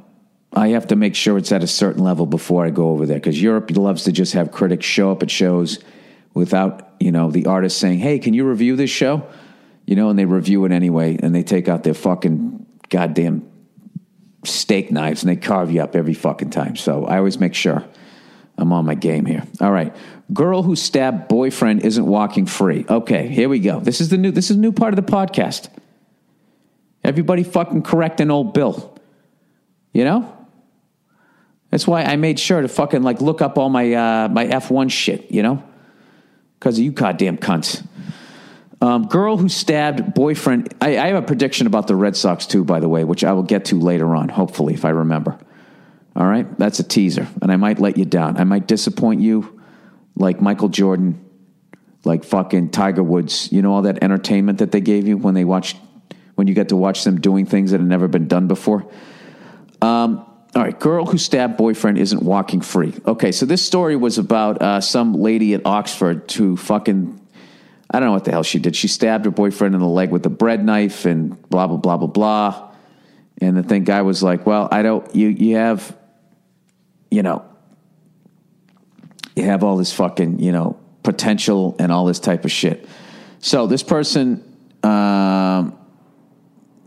[SPEAKER 1] I have to make sure it's at a certain level before I go over there because Europe loves to just have critics show up at shows without, you know, the artist saying, hey, can you review this show? You know, and they review it anyway and they take out their fucking goddamn steak knives and they carve you up every fucking time. So I always make sure I'm on my game here. All right. Girl who stabbed boyfriend isn't walking free. Okay, here we go. This is the new this is new part of the podcast. Everybody fucking correcting old Bill. You know? That's why I made sure to fucking like look up all my uh, my F1 shit, you know? Because of you goddamn cunts. Um, girl who stabbed boyfriend. I, I have a prediction about the Red Sox too, by the way, which I will get to later on, hopefully, if I remember. All right? That's a teaser. And I might let you down. I might disappoint you like Michael Jordan, like fucking Tiger Woods. You know all that entertainment that they gave you when they watched when you get to watch them doing things that had never been done before. Um, all right, girl who stabbed boyfriend isn't walking free. Okay, so this story was about uh, some lady at Oxford who fucking, I don't know what the hell she did. She stabbed her boyfriend in the leg with a bread knife and blah, blah, blah, blah, blah. And the thing guy was like, well, I don't, you, you have, you know, you have all this fucking, you know, potential and all this type of shit. So this person, um,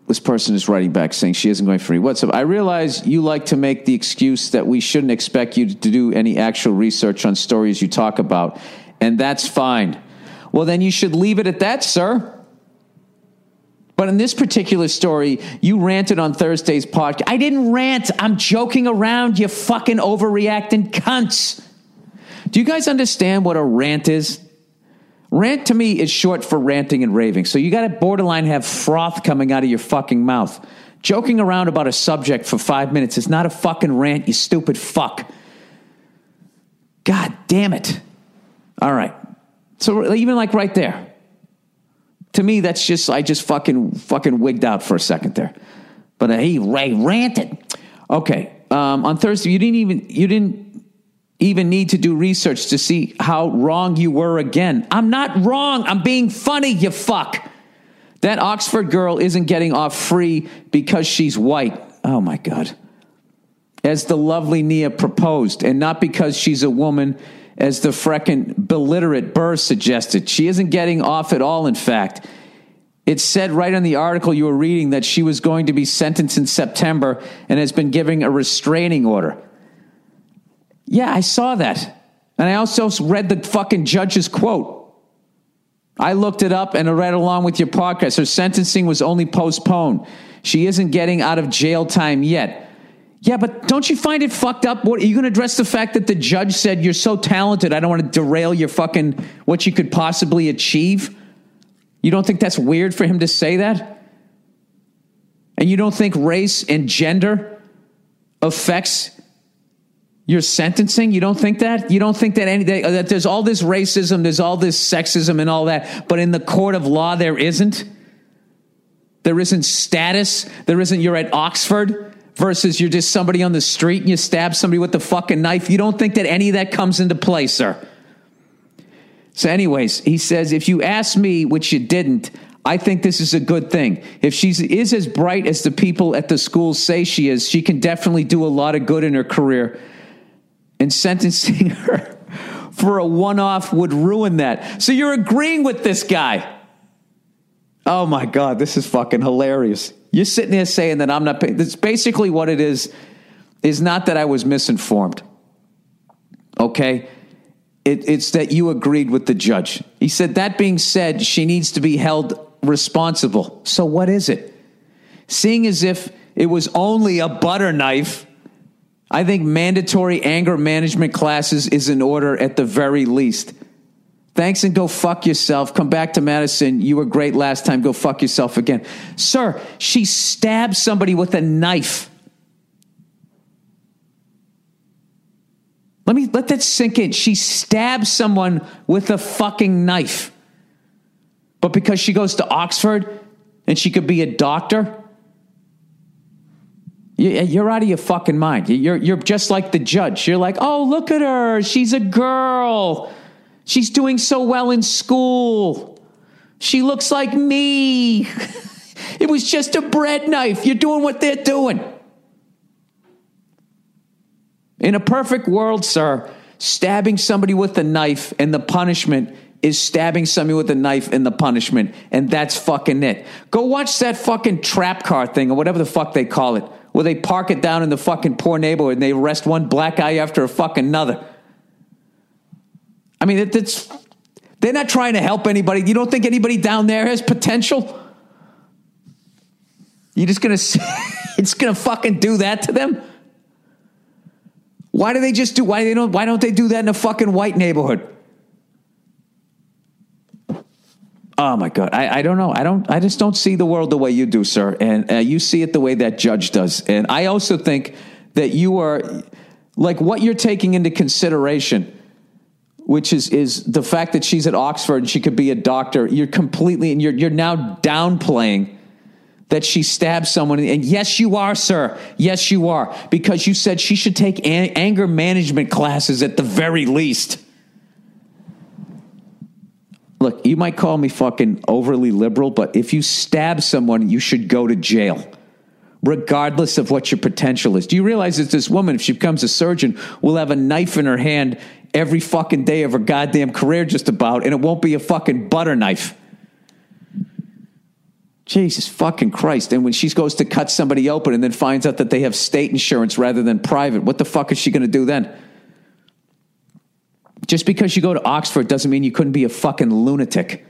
[SPEAKER 1] this person is writing back saying she isn't going free. What's up? I realize you like to make the excuse that we shouldn't expect you to do any actual research on stories you talk about, and that's fine. Well, then you should leave it at that, sir. But in this particular story, you ranted on Thursday's podcast. I didn't rant. I'm joking around, you fucking overreacting cunts. Do you guys understand what a rant is? Rant to me is short for ranting and raving. So you got to borderline have froth coming out of your fucking mouth. Joking around about a subject for five minutes is not a fucking rant, you stupid fuck. God damn it. All right. So even like right there, to me, that's just, I just fucking, fucking wigged out for a second there. But uh, he ranted. Okay. Um, on Thursday, you didn't even, you didn't even need to do research to see how wrong you were again. I'm not wrong. I'm being funny, you fuck. That Oxford girl isn't getting off free because she's white. Oh my God. As the lovely Nia proposed, and not because she's a woman, as the freckin' beliterate Burr suggested. She isn't getting off at all, in fact. It said right in the article you were reading that she was going to be sentenced in September and has been giving a restraining order. Yeah, I saw that. And I also read the fucking judge's quote. I looked it up and I read along with your podcast. Her sentencing was only postponed. She isn't getting out of jail time yet. Yeah, but don't you find it fucked up? What are you going to address the fact that the judge said you're so talented? I don't want to derail your fucking what you could possibly achieve. You don't think that's weird for him to say that? And you don't think race and gender affects your sentencing? You don't think that? You don't think that any that there's all this racism, there's all this sexism and all that, but in the court of law there isn't? There isn't status. There isn't you're at Oxford versus you're just somebody on the street and you stab somebody with the fucking knife. You don't think that any of that comes into play, sir. So, anyways, he says, if you ask me, which you didn't, I think this is a good thing. If she is as bright as the people at the school say she is, she can definitely do a lot of good in her career. And sentencing her for a one off would ruin that. So you're agreeing with this guy. Oh my God, this is fucking hilarious. You're sitting there saying that I'm not paying. That's basically what it is, is not that I was misinformed. Okay? It, it's that you agreed with the judge. He said, that being said, she needs to be held responsible. So what is it? Seeing as if it was only a butter knife, I think mandatory anger management classes is in order at the very least. Thanks and go fuck yourself. Come back to Madison. You were great last time. Go fuck yourself again. Sir, she stabbed somebody with a knife. Let me let that sink in. She stabbed someone with a fucking knife. But because she goes to Oxford and she could be a doctor, Eh, you're out of your fucking mind. You're, you're just like the judge. You're like, oh, look at her. She's a girl. She's doing so well in school. She looks like me. it was just a bread knife. You're doing what they're doing. In a perfect world, sir, stabbing somebody with a knife and the punishment is stabbing somebody with a knife and the punishment, and that's fucking it. Go watch that fucking trap car thing or whatever the fuck they call it, where they park it down in the fucking poor neighborhood and they arrest one black guy after a fucking another. I mean, it, it's they're not trying to help anybody. You don't think anybody down there has potential? You're just gonna it's gonna fucking do that to them? Why do they just do why they don't why don't they do that in a fucking white neighborhood? Oh my god, I, I don't know. I don't. I just don't see the world the way you do, sir, and uh, you see it the way that judge does. And I also think that you are like what you're taking into consideration which is is the fact that she's at Oxford and she could be a doctor. You're completely and you're you're now downplaying that she stabbed someone. And yes, you are, sir. Yes, you are, because you said she should take a- anger management classes at the very least. Look, you might call me fucking overly liberal, but if you stab someone, you should go to jail regardless of what your potential is. Do you realize that this woman, if she becomes a surgeon, will have a knife in her hand every fucking day of her goddamn career, just about, and it won't be a fucking butter knife. Jesus fucking Christ. And when she goes to cut somebody open and then finds out that they have state insurance rather than private, what the fuck is she going to do then? Just because you go to Oxford doesn't mean you couldn't be a fucking lunatic.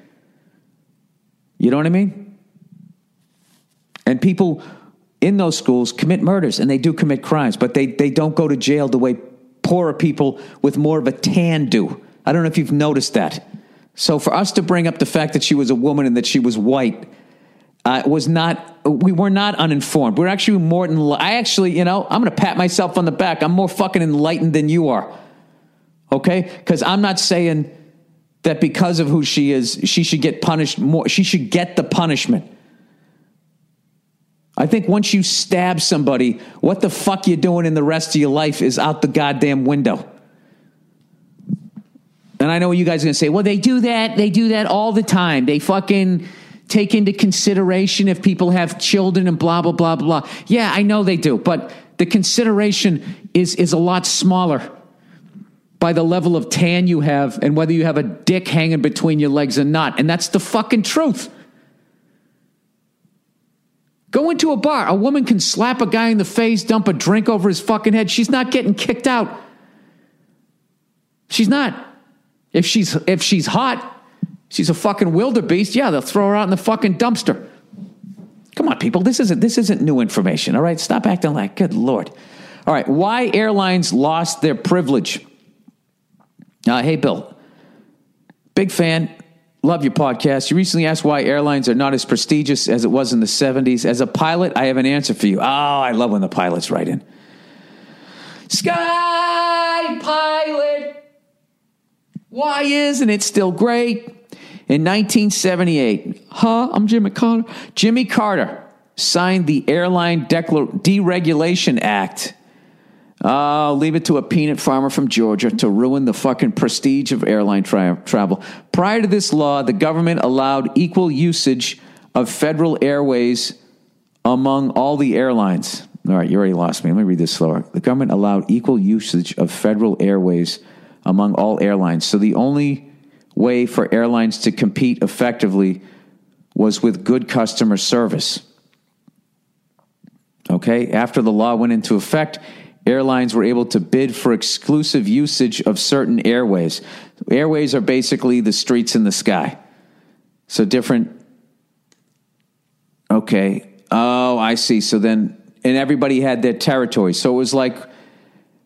[SPEAKER 1] You know what I mean? And people in those schools commit murders and they do commit crimes, but they, they don't go to jail the way poorer people with more of a tan do. I don't know if you've noticed that. So for us to bring up the fact that she was a woman and that she was white uh, was not, we were not uninformed. We're actually more, I actually, you know, I'm going to pat myself on the back. I'm more fucking enlightened than you are. Okay? Because I'm not saying that because of who she is, she should get punished more. She should get the punishment. I think once you stab somebody, what the fuck you're doing in the rest of your life is out the goddamn window. And I know you guys are going to say, well, they do that. They do that all the time. They fucking take into consideration if people have children and blah, blah, blah, blah. Yeah, I know they do. But the consideration is, is a lot smaller by the level of tan you have and whether you have a dick hanging between your legs or not. And that's the fucking truth. Go into a bar. A woman can slap a guy in the face, dump a drink over his fucking head. She's not getting kicked out. She's not. If she's if she's hot, she's a fucking wildebeest. Yeah, they'll throw her out in the fucking dumpster. Come on, people. This isn't this isn't new information. All right, stop acting like good lord. All right, why airlines lost their privilege? Uh, hey, Bill, big fan. Love your podcast. You recently asked why airlines are not as prestigious as it was in the 70s. As a pilot, I have an answer for you. Oh, I love when the pilots write in. Sky pilot. Why isn't it still great? In 1978, huh? I'm Jimmy Carter. Jimmy Carter signed the Airline Deregulation Act. Oh, leave it to a peanut farmer from Georgia to ruin the fucking prestige of airline tra- travel. Prior to this law, the government allowed equal usage of federal airways among all the airlines. All right, you already lost me. Let me read this slower. The government allowed equal usage of federal airways among all airlines. So the only way for airlines to compete effectively was with good customer service. Okay, after the law went into effect, airlines were able to bid for exclusive usage of certain airways. Airways are basically the streets in the sky. So different. Okay. Oh, I see. So then, and everybody had their territory. So it was like,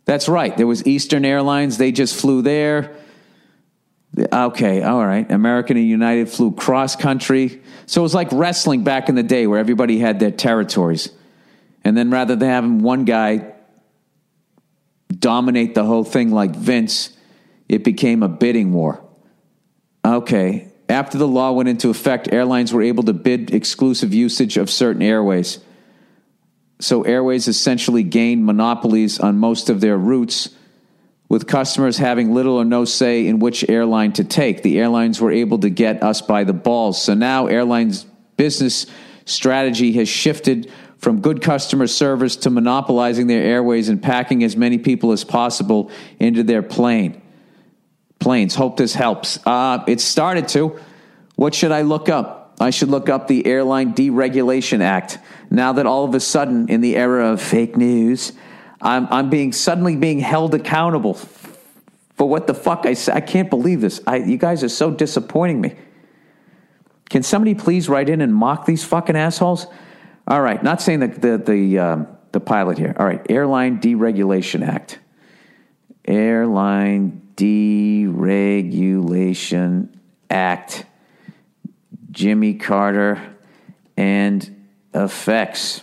[SPEAKER 1] that's right. There was Eastern Airlines. They just flew there. Okay, all right. American and United flew cross country. So it was like wrestling back in the day where everybody had their territories. And then rather than having one guy dominate the whole thing like Vince, it became a bidding war. Okay. After the law went into effect, airlines were able to bid exclusive usage of certain airways. So airways essentially gained monopolies on most of their routes, with customers having little or no say in which airline to take. The airlines were able to get us by the balls. So now airlines' business strategy has shifted from good customer service to monopolizing their airways and packing as many people as possible into their plane. Planes. Hope this helps. Uh, it started to. What should I look up? I should look up the Airline Deregulation Act. Now that all of a sudden, in the era of fake news, I'm, I'm being suddenly being held accountable for what the fuck I said. I can't believe this. I, you guys are so disappointing me. Can somebody please write in and mock these fucking assholes? All right, not saying that the the um, the pilot here. All right, Airline Deregulation Act. Airline Deregulation Act. Jimmy Carter and effects.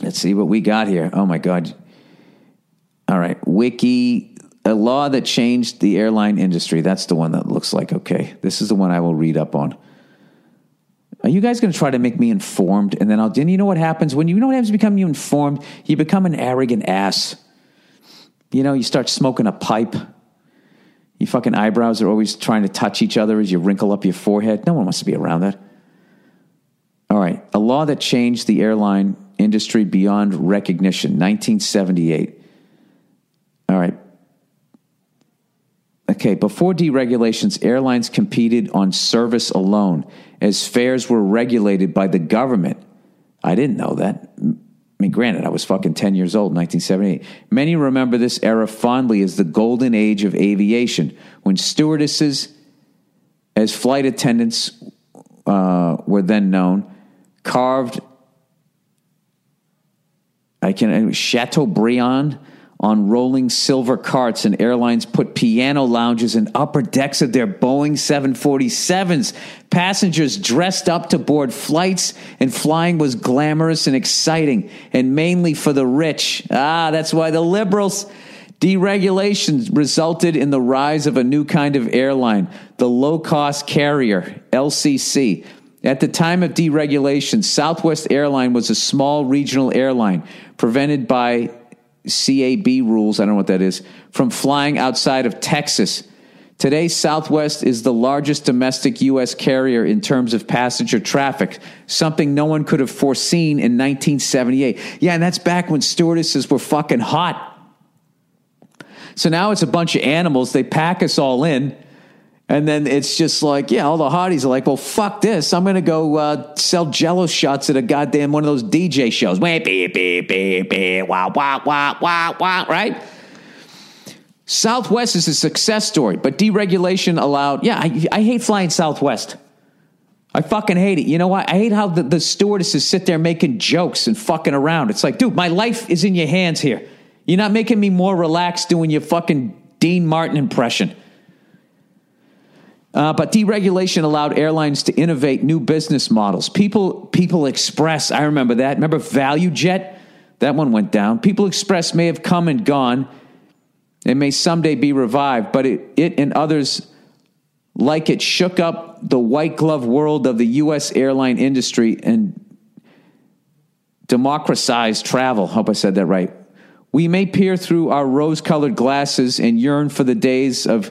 [SPEAKER 1] Let's see what we got here. Oh my God. All right, Wiki, a law that changed the airline industry. That's the one that looks like okay. This is the one I will read up on. Are you guys going to try to make me informed? And then I'll, and you know what happens? When you, know what happens become you informed? You become an arrogant ass. You know, you start smoking a pipe. Your fucking eyebrows are always trying to touch each other as you wrinkle up your forehead. No one wants to be around that. All right. A law that changed the airline industry beyond recognition, 1978. All right. Okay, before deregulations, airlines competed on service alone as fares were regulated by the government. I didn't know that. I mean, granted, I was fucking 10 years old in 1978. Many remember this era fondly as the golden age of aviation, when stewardesses, as flight attendants uh, were then known, carved I can Chateaubriand on rolling silver carts, and airlines put piano lounges in upper decks of their Boeing 747s. Passengers dressed up to board flights, and flying was glamorous and exciting, and mainly for the rich. Ah, that's why the liberals. Deregulation resulted in the rise of a new kind of airline, the low cost carrier, LCC. At the time of deregulation, Southwest Airline was a small regional airline prevented by CAB rules, I don't know what that is, from flying outside of Texas. Today, Southwest is the largest domestic U.S. carrier in terms of passenger traffic, something no one could have foreseen in 1978. Yeah, and that's back when stewardesses were fucking hot. So now it's a bunch of animals. They pack us all in. And then it's just like, yeah, all the hotties are like, well, fuck this. I'm going to go uh, sell jello shots at a goddamn one of those DJ shows. Wah, beep, beep, beep, beep, wah, wah, wah, wah, wah, right? Southwest is a success story, but deregulation allowed. Yeah, I, I hate flying Southwest. I fucking hate it. You know what? I hate how the, the stewardesses sit there making jokes and fucking around. It's like, dude, my life is in your hands here. You're not making me more relaxed doing your fucking Dean Martin impression. Uh, but deregulation allowed airlines to innovate new business models. People, People Express, I remember that. Remember ValuJet? That one went down. People Express may have come and gone. It may someday be revived, but it, it and others like it shook up the white glove world of the U.S. airline industry and democratized travel. Hope I said that right. We may peer through our rose colored glasses and yearn for the days of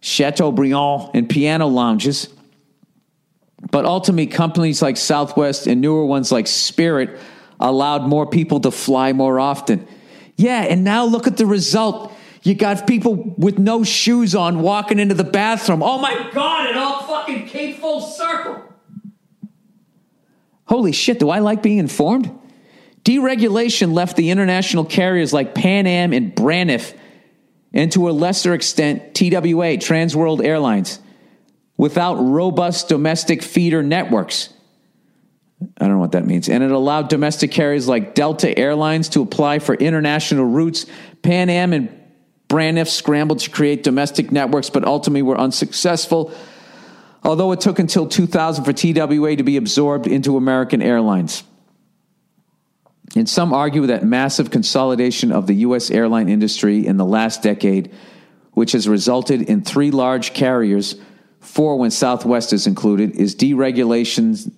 [SPEAKER 1] Chateaubriand and piano lounges. But ultimately, companies like Southwest and newer ones like Spirit allowed more people to fly more often. Yeah, and now look at the result. You got people with no shoes on walking into the bathroom. Oh my God, it all fucking came full circle. Holy shit, do I like being informed? Deregulation left the international carriers like Pan Am and Braniff, and to a lesser extent, TWA, Trans World Airlines, without robust domestic feeder networks. I don't know what that means. And it allowed domestic carriers like Delta Airlines to apply for international routes. Pan Am and Braniff scrambled to create domestic networks, but ultimately were unsuccessful. Although it took until 2000 for TWA to be absorbed into American Airlines. And some argue that massive consolidation of the U.S. airline industry in the last decade, which has resulted in three large carriers, four when Southwest is included, is deregulation's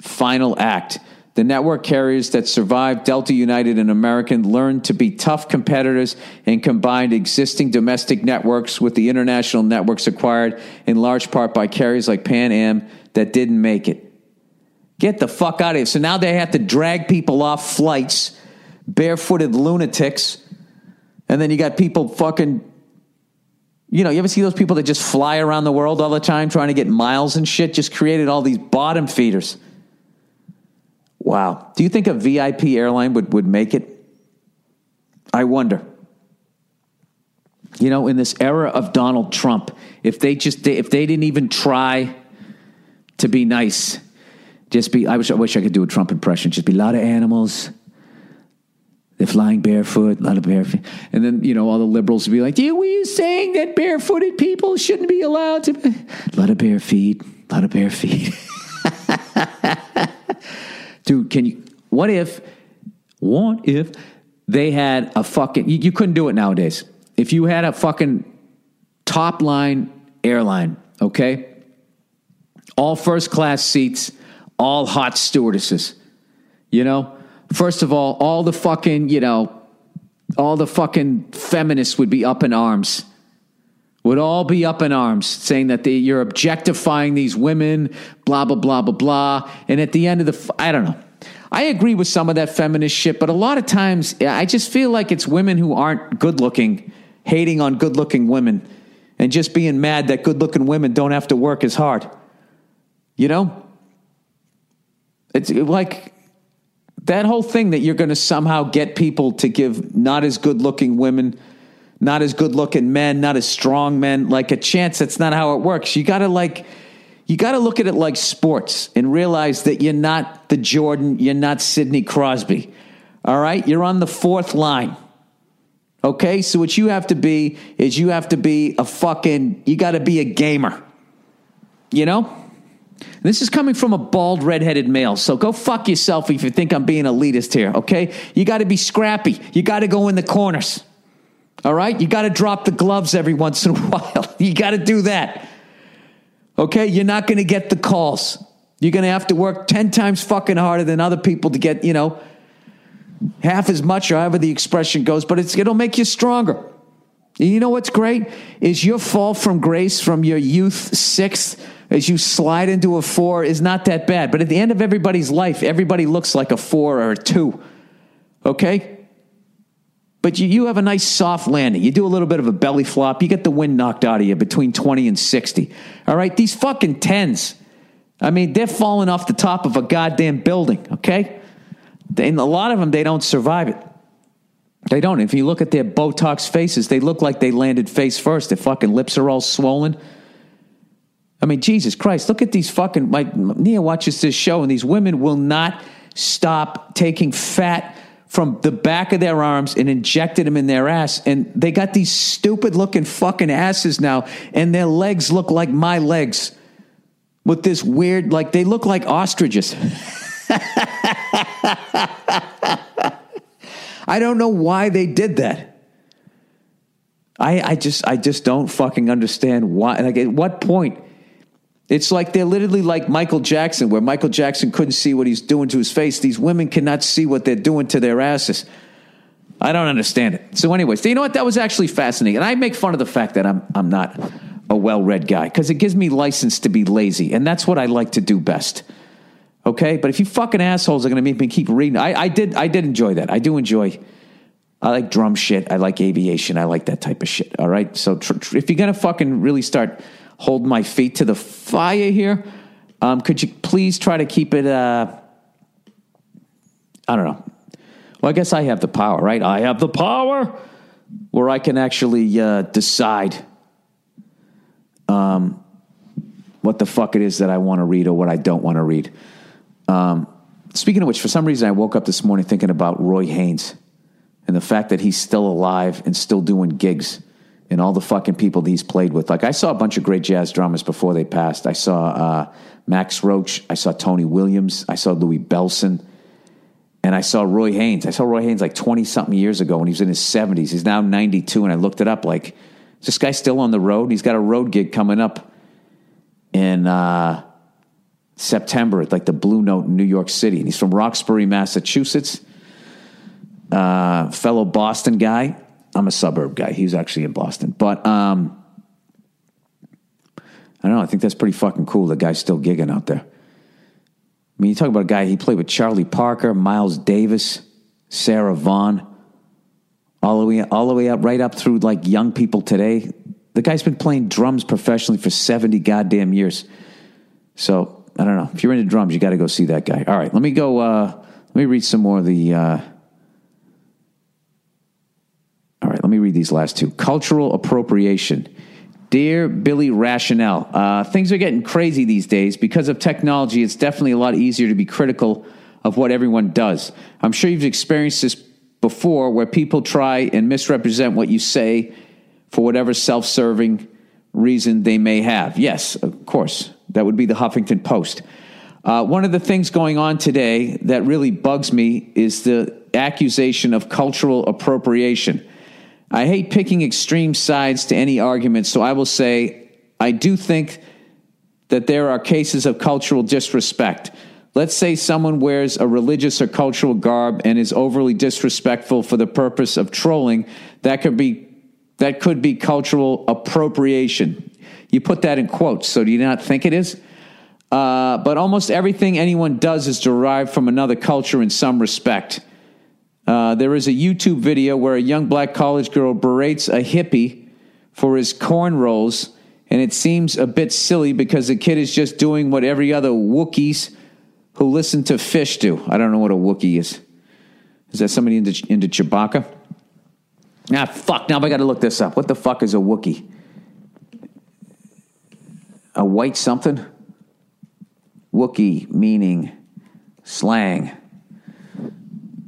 [SPEAKER 1] final act. The network carriers that survived Delta United and American learned to be tough competitors and combined existing domestic networks with the international networks acquired in large part by carriers like Pan Am that didn't make it. Get the fuck out of here. So now they have to drag people off flights, barefooted lunatics, and then you got people fucking. You know, you ever see those people that just fly around the world all the time trying to get miles and shit? Just created all these bottom feeders. Wow. Do you think a VIP airline would, would make it? I wonder. You know, in this era of Donald Trump, if they just if they didn't even try to be nice, just be I wish I wish I could do a Trump impression. Just be a lot of animals. They're flying barefoot, a lot of barefoot. And then, you know, all the liberals would be like, were you saying that barefooted people shouldn't be allowed to? Be? A lot of bare feet, a lot of bare feet. Dude, can you, what if, what if they had a fucking, you, you couldn't do it nowadays. If you had a fucking top line airline, okay? All first class seats, all hot stewardesses, you know? First of all, all the fucking, you know, all the fucking feminists would be up in arms would all be up in arms saying that they, you're objectifying these women, blah, blah, blah, blah, blah. And at the end of the, I don't know. I agree with some of that feminist shit, but a lot of times I just feel like it's women who aren't good looking, hating on good looking women, and just being mad that good looking women don't have to work as hard. You know? It's like that whole thing that you're going to somehow get people to give not as good looking women not as good looking men, not as strong men, like a chance. That's not how it works. You got to like, you got to look at it like sports and realize that you're not the Jordan, you're not Sidney Crosby. All right? You're on the fourth line. Okay? So what you have to be is you have to be a fucking, you got to be a gamer. You know? This is coming from a bald, redheaded male. So go fuck yourself if you think I'm being elitist here, okay? You got to be scrappy. You got to go in the corners. All right? You got to drop the gloves every once in a while. you got to do that. Okay? You're not going to get the calls. You're going to have to work 10 times fucking harder than other people to get, you know, half as much or however the expression goes, but it's, it'll make you stronger. You know what's great? Is your fall from grace from your youth sixth as you slide into a four is not that bad. But at the end of everybody's life, everybody looks like a four or a two. Okay? but you, you have a nice soft landing. You do a little bit of a belly flop. You get the wind knocked out of you between 20 and 60. All right. These fucking 10s, I mean, they're falling off the top of a goddamn building. Okay. And a lot of them, they don't survive it. They don't. If you look at their Botox faces, they look like they landed face first. Their fucking lips are all swollen. I mean, Jesus Christ, look at these fucking. My Nia watches this show, and these women will not stop taking fat from the back of their arms and injected them in their ass. And they got these stupid looking fucking asses now, and their legs look like my legs with this weird, like they look like ostriches. I don't know why they did that. I, I just I just don't fucking understand why. Like at what point? It's like they're literally like Michael Jackson, where Michael Jackson couldn't see what he's doing to his face. These women cannot see what they're doing to their asses. I don't understand it. So, anyways, you know what? That was actually fascinating, and I make fun of the fact that I'm I'm not a well-read guy because it gives me license to be lazy, and that's what I like to do best. Okay, but if you fucking assholes are going to make me keep reading, I, I did I did enjoy that. I do enjoy. I like drum shit. I like aviation. I like that type of shit. All right. So tr- tr- if you're gonna fucking really start holding my feet to the fire here, um, could you please try to keep it? Uh, I don't know. Well, I guess I have the power, right? I have the power where I can actually uh, decide um, what the fuck it is that I want to read or what I don't want to read. Um, speaking of which, for some reason, I woke up this morning thinking about Roy Haynes and the fact that he's still alive and still doing gigs and all the fucking people he's played with. Like, I saw a bunch of great jazz drummers before they passed. I saw uh, Max Roach, I saw Tony Williams, I saw Louie Bellson, and I saw Roy Haynes. I saw Roy Haynes like 20 something years ago when he was in his 70s. He's now 92, and I looked it up like, is this guy still on the road? He's got a road gig coming up in. Uh, September at like the Blue Note in New York City. And he's from Roxbury, Massachusetts. Uh, fellow Boston guy. I'm a suburb guy. He's actually in Boston. But um, I don't know. I think that's pretty fucking cool. The guy's still gigging out there. I mean, you talk about a guy, he played with Charlie Parker, Miles Davis, Sarah Vaughan, all the way, all the way up, right up through like young people today. The guy's been playing drums professionally for 70 goddamn years. So I don't know. If you're into drums, you got to go see that guy. All right, let me go. Uh, let me read some more of the. Uh, all right, let me read these last two. Cultural appropriation. Dear Billy Rationale, uh, things are getting crazy these days. Because of technology, it's definitely a lot easier to be critical of what everyone does. I'm sure you've experienced this before where people try and misrepresent what you say for whatever self serving reason they may have. Yes, of course. That would be the Huffington Post. Uh, one of the things going on today that really bugs me is the accusation of cultural appropriation. I hate picking extreme sides to any argument, so I will say I do think that there are cases of cultural disrespect. Let's say someone wears a religious or cultural garb and is overly disrespectful for the purpose of trolling. That could be that could be cultural appropriation. You put that in quotes, so do you not think it is? Uh, but almost everything anyone does is derived from another culture in some respect. Uh, there is a YouTube video where a young black college girl berates a hippie for his corn rolls, and it seems a bit silly because the kid is just doing what every other Wookiees who listen to Phish do. I don't know what a Wookiee is. Is that somebody into, into Chewbacca? Ah, fuck. Now I got to look this up. What the fuck is a Wookiee? A white something? Wookiee meaning slang.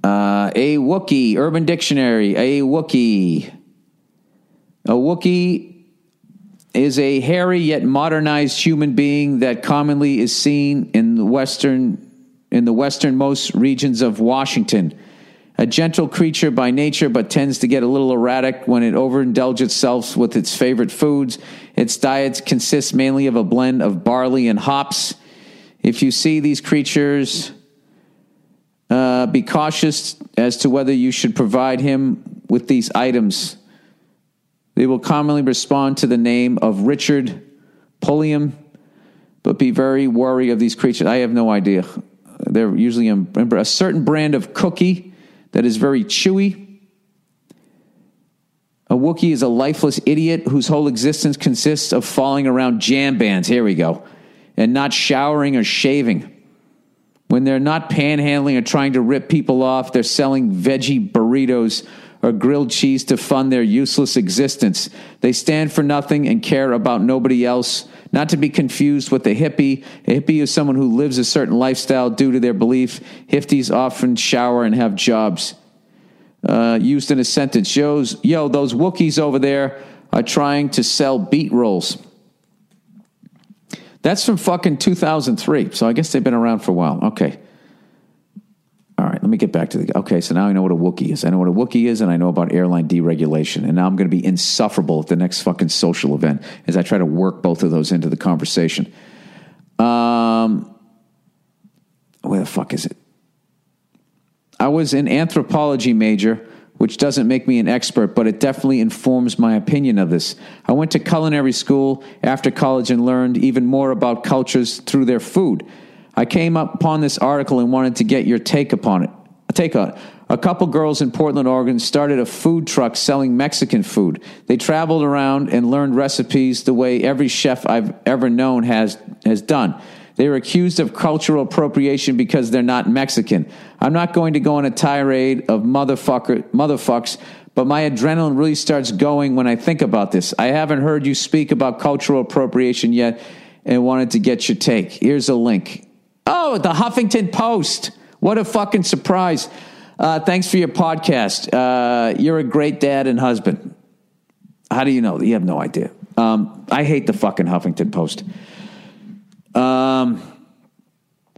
[SPEAKER 1] Uh, a Wookiee, Urban Dictionary, a Wookiee. A Wookiee is a hairy yet modernized human being that commonly is seen in the western in the westernmost regions of Washington. A gentle creature by nature, but tends to get a little erratic when it overindulges itself with its favorite foods. Its diet consists mainly of a blend of barley and hops. If you see these creatures, uh, be cautious as to whether you should provide him with these items. They will commonly respond to the name of Richard Pulliam, but be very wary of these creatures. I have no idea. They're usually a, a certain brand of cookie that is very chewy. A Wookiee is a lifeless idiot whose whole existence consists of falling around jam bands. Here we go. And not showering or shaving. When they're not panhandling or trying to rip people off, they're selling veggie burritos or grilled cheese to fund their useless existence. They stand for nothing and care about nobody else. Not to be confused with a hippie. A hippie is someone who lives a certain lifestyle due to their belief. Hifties often shower and have jobs. Uh, used in a sentence, shows, yo, those Wookiees over there are trying to sell beet rolls. That's from fucking 2003. So I guess they've been around for a while. Okay. All right, let me get back to the. Okay, so now I know what a Wookiee is. I know what a Wookiee is, and I know about airline deregulation. And now I'm going to be insufferable at the next fucking social event as I try to work both of those into the conversation. Um, where the fuck is it? I was an anthropology major, which doesn't make me an expert, but it definitely informs my opinion of this. I went to culinary school after college and learned even more about cultures through their food. I came upon this article and wanted to get your take upon it. Take on. A couple girls in Portland, Oregon started a food truck selling Mexican food. They traveled around and learned recipes the way every chef I've ever known has has done. They were accused of cultural appropriation because they're not Mexican. I'm not going to go on a tirade of motherfucker motherfucks, but my adrenaline really starts going when I think about this. I haven't heard you speak about cultural appropriation yet and wanted to get your take. Here's a link. Oh, the Huffington Post. What a fucking surprise. Uh, thanks for your podcast. Uh, you're a great dad and husband. How do you know? You have no idea. Um, I hate the fucking Huffington Post. Um,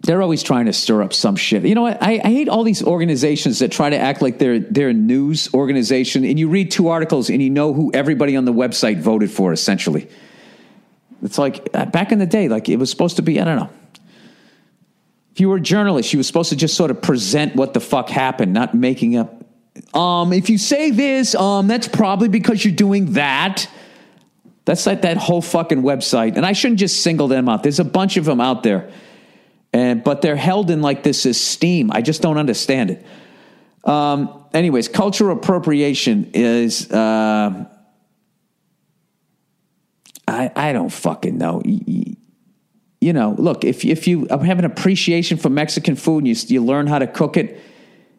[SPEAKER 1] they're always trying to stir up some shit. You know what? I, I hate all these organizations that try to act like they're they're a news organization, and you read two articles and you know who everybody on the website voted for. Essentially, it's like uh, back in the day, like it was supposed to be. I don't know. If you were a journalist, you were supposed to just sort of present what the fuck happened, not making up. Um, if you say this, um, that's probably because you're doing that. That's like that whole fucking website. And I shouldn't just single them out. There's a bunch of them out there. And but they're held in like this esteem. I just don't understand it. Um, anyways, cultural appropriation is uh, I I don't fucking know. You know, look if if you have an appreciation for Mexican food and you you learn how to cook it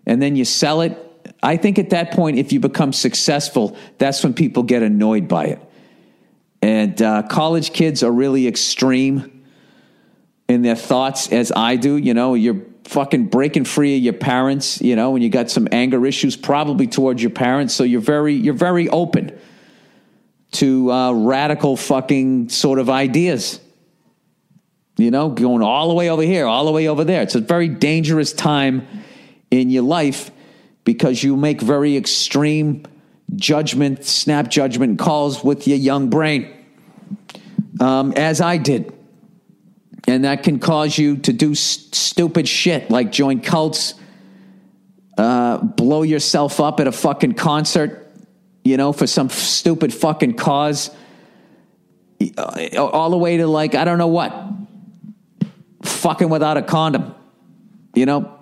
[SPEAKER 1] and then you sell it, I think at that point, if you become successful, that's when people get annoyed by it. And uh, college kids are really extreme in their thoughts, as I do. You know, you're fucking breaking free of your parents. You know, and you got some anger issues, probably towards your parents. So you're very, you're very open to uh, radical fucking sort of ideas. You know, going all the way over here, all the way over there. It's a very dangerous time in your life because you make very extreme judgment, snap judgment calls with your young brain, um, as I did. And that can cause you to do st- stupid shit like join cults, uh, blow yourself up at a fucking concert, you know, for some f- stupid fucking cause. Uh, all the way to like, I don't know what, fucking without a condom, you know,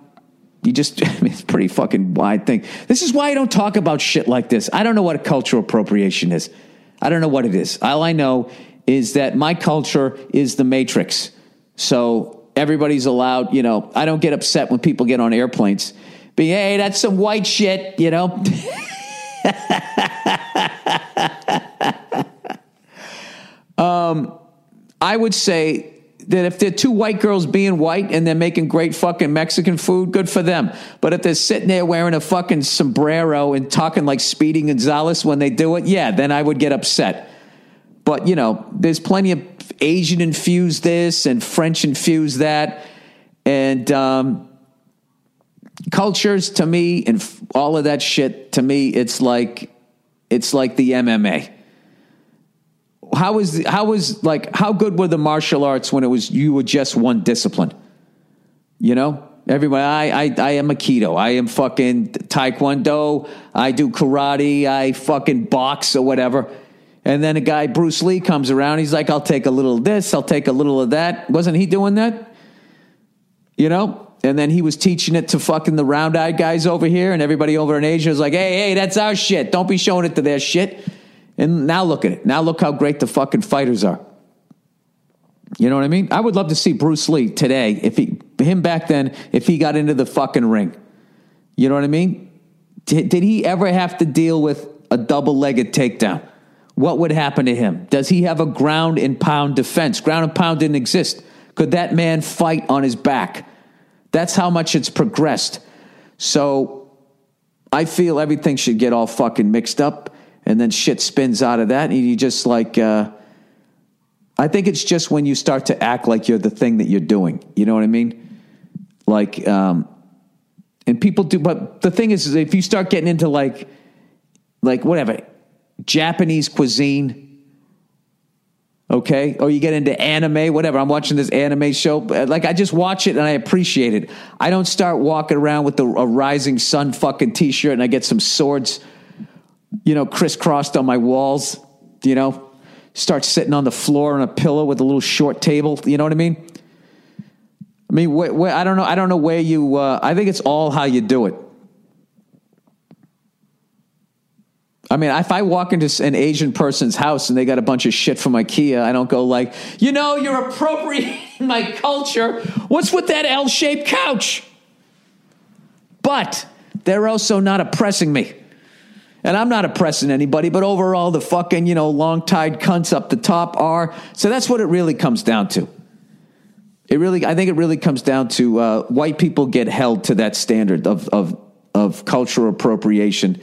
[SPEAKER 1] you just, I mean, it's pretty fucking wide thing. This is why I don't talk about shit like this. I don't know what a cultural appropriation is. I don't know what it is. All I know is that my culture is the matrix. So everybody's allowed, you know, I don't get upset when people get on airplanes. But hey, that's some white shit, you know. um, I would say that if they're two white girls being white and they're making great fucking Mexican food, good for them. But if they're sitting there wearing a fucking sombrero and talking like Speedy Gonzalez when they do it, yeah, then I would get upset. But, you know, there's plenty of Asian infused this and French infused that. And um, cultures to me and all of that shit, to me, it's like, it's like the MMA how was how was like how good were the martial arts when it was you were just one discipline? You know, everybody. I I I am Aikido. I am fucking Taekwondo. I do karate. I fucking box or whatever. And then a guy Bruce Lee comes around. He's like, I'll take a little of this. I'll take a little of that. Wasn't he doing that? You know. And then he was teaching it to fucking the round eyed guys over here, and everybody over in Asia was like, "Hey, hey, that's our shit. Don't be showing it to their shit." And now look at it. Now look how great the fucking fighters are. You know what I mean? I would love to see Bruce Lee today, if he, him back then, if he got into the fucking ring. You know what I mean? Did, did he ever have to deal with a double legged takedown? What would happen to him? Does he have a ground and pound defense? Ground and pound didn't exist. Could that man fight on his back? That's how much it's progressed. So I feel everything should get all fucking mixed up and then shit spins out of that. And you just like, uh, I think it's just when you start to act like you're the thing that you're doing. You know what I mean? Like, um, and people do, but the thing is, is if you start getting into like, like whatever, Japanese cuisine, okay, or you get into anime, whatever. I'm watching this anime show, like I just watch it and I appreciate it. I don't start walking around with a, a rising sun fucking t-shirt and I get some swords, you know, crisscrossed on my walls, you know, start sitting on the floor on a pillow with a little short table. You know what I mean? I mean, wh- wh- I don't know. I don't know where you. Uh, I think it's all how you do it. I mean, if I walk into an Asian person's house and they got a bunch of shit from IKEA, I don't go like, you know, you're appropriating my culture. What's with that L-shaped couch? But they're also not oppressing me. And I'm not oppressing anybody, but overall, the fucking, you know, long tied cunts up the top are. So that's what it really comes down to. It really, I think it really comes down to uh, white people get held to that standard of, of, of cultural appropriation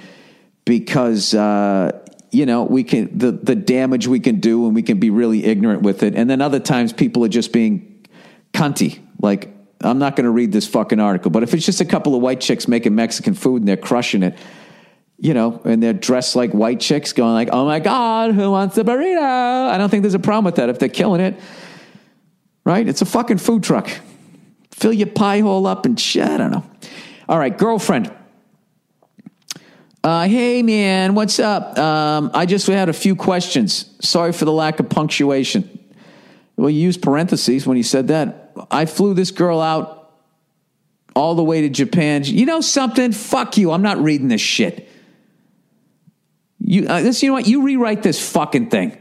[SPEAKER 1] because, uh, you know, we can, the, the damage we can do and we can be really ignorant with it. And then other times people are just being cunty. Like, I'm not going to read this fucking article, but if it's just a couple of white chicks making Mexican food and they're crushing it, you know, and they're dressed like white chicks going like, oh my God, who wants a burrito? I don't think there's a problem with that if they're killing it. Right? It's a fucking food truck. Fill your pie hole up and shit. I don't know. All right, girlfriend. Uh, hey man, what's up? Um, I just had a few questions. Sorry for the lack of punctuation. Well, you used parentheses when you said that. I flew this girl out all the way to Japan. You know something? Fuck you. I'm not reading this shit. You, uh, this, you know what? You rewrite this fucking thing.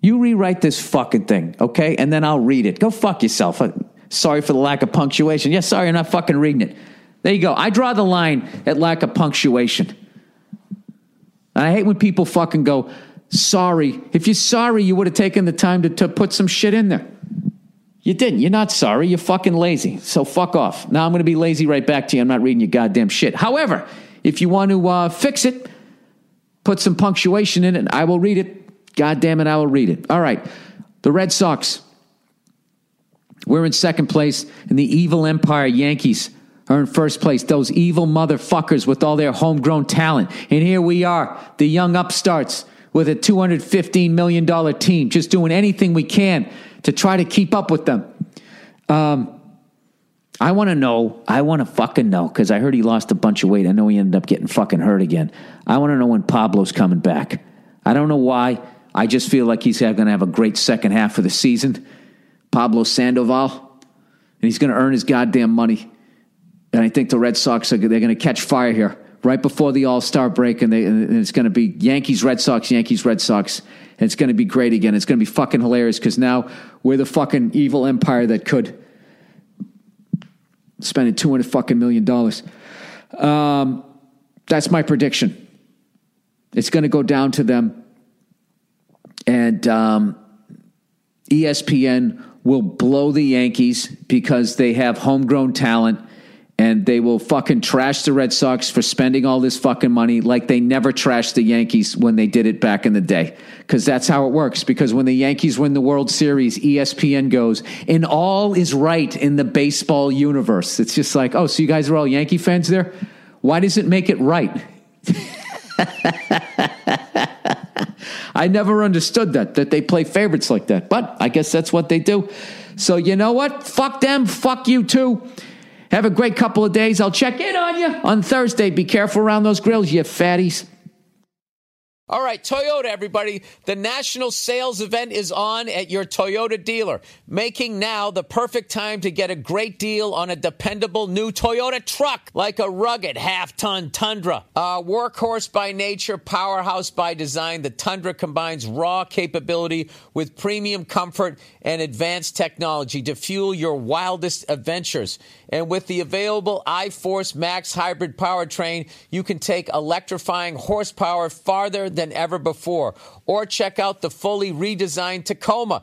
[SPEAKER 1] You rewrite this fucking thing, okay? And then I'll read it. Go fuck yourself. Uh, sorry for the lack of punctuation. Yeah, sorry, I'm not fucking reading it. There you go. I draw the line at lack of punctuation. I hate when people fucking go, sorry. If you're sorry, you would have taken the time to, to put some shit in there. You didn't. You're not sorry. You're fucking lazy. So fuck off. Now I'm going to be lazy right back to you. I'm not reading your goddamn shit. However, if you want to uh, fix it, put some punctuation in it, I will read it. God damn it, I will read it. All right. The Red Sox. We're in second place, and the evil empire Yankees are in first place. Those evil motherfuckers with all their homegrown talent. And here we are, the young upstarts with a $215 million team, just doing anything we can to try to keep up with them. Um, I want to know. I want to fucking know because I heard he lost a bunch of weight. I know he ended up getting fucking hurt again. I want to know when Pablo's coming back. I don't know why. I just feel like he's going to have a great second half of the season. Pablo Sandoval, and he's going to earn his goddamn money. And I think the Red Sox are they're going to catch fire here right before the All Star break, and, they, and it's going to be Yankees, Red Sox, Yankees, Red Sox. And it's going to be great again. It's going to be fucking hilarious because now we're the fucking evil empire that could spending two hundred fucking million dollars. Um, that's my prediction. It's going to go down to them, and um, ESPN will blow the Yankees because they have homegrown talent and they will fucking trash the Red Sox for spending all this fucking money like they never trashed the Yankees when they did it back in the day. Because that's how it works. Because when the Yankees win the World Series, ESPN goes, and all is right in the baseball universe. It's just like, oh, so you guys are all Yankee fans there? Why does it make it right? I never understood that, that they play favorites like that. But I guess that's what they do. So you know what? Fuck them. Fuck you too. Have a great couple of days. I'll check in on you on Thursday. Be careful around those grills, you fatties.
[SPEAKER 4] All right, Toyota, everybody. The national sales event is on at your Toyota dealer, making now the perfect time to get a great deal on a dependable new Toyota truck, like a rugged half ton Tundra. Uh, workhorse by nature, powerhouse by design, the Tundra combines raw capability with premium comfort and advanced technology to fuel your wildest adventures. And with the available iForce Max hybrid powertrain, you can take electrifying horsepower farther than ever before. Or check out the fully redesigned Tacoma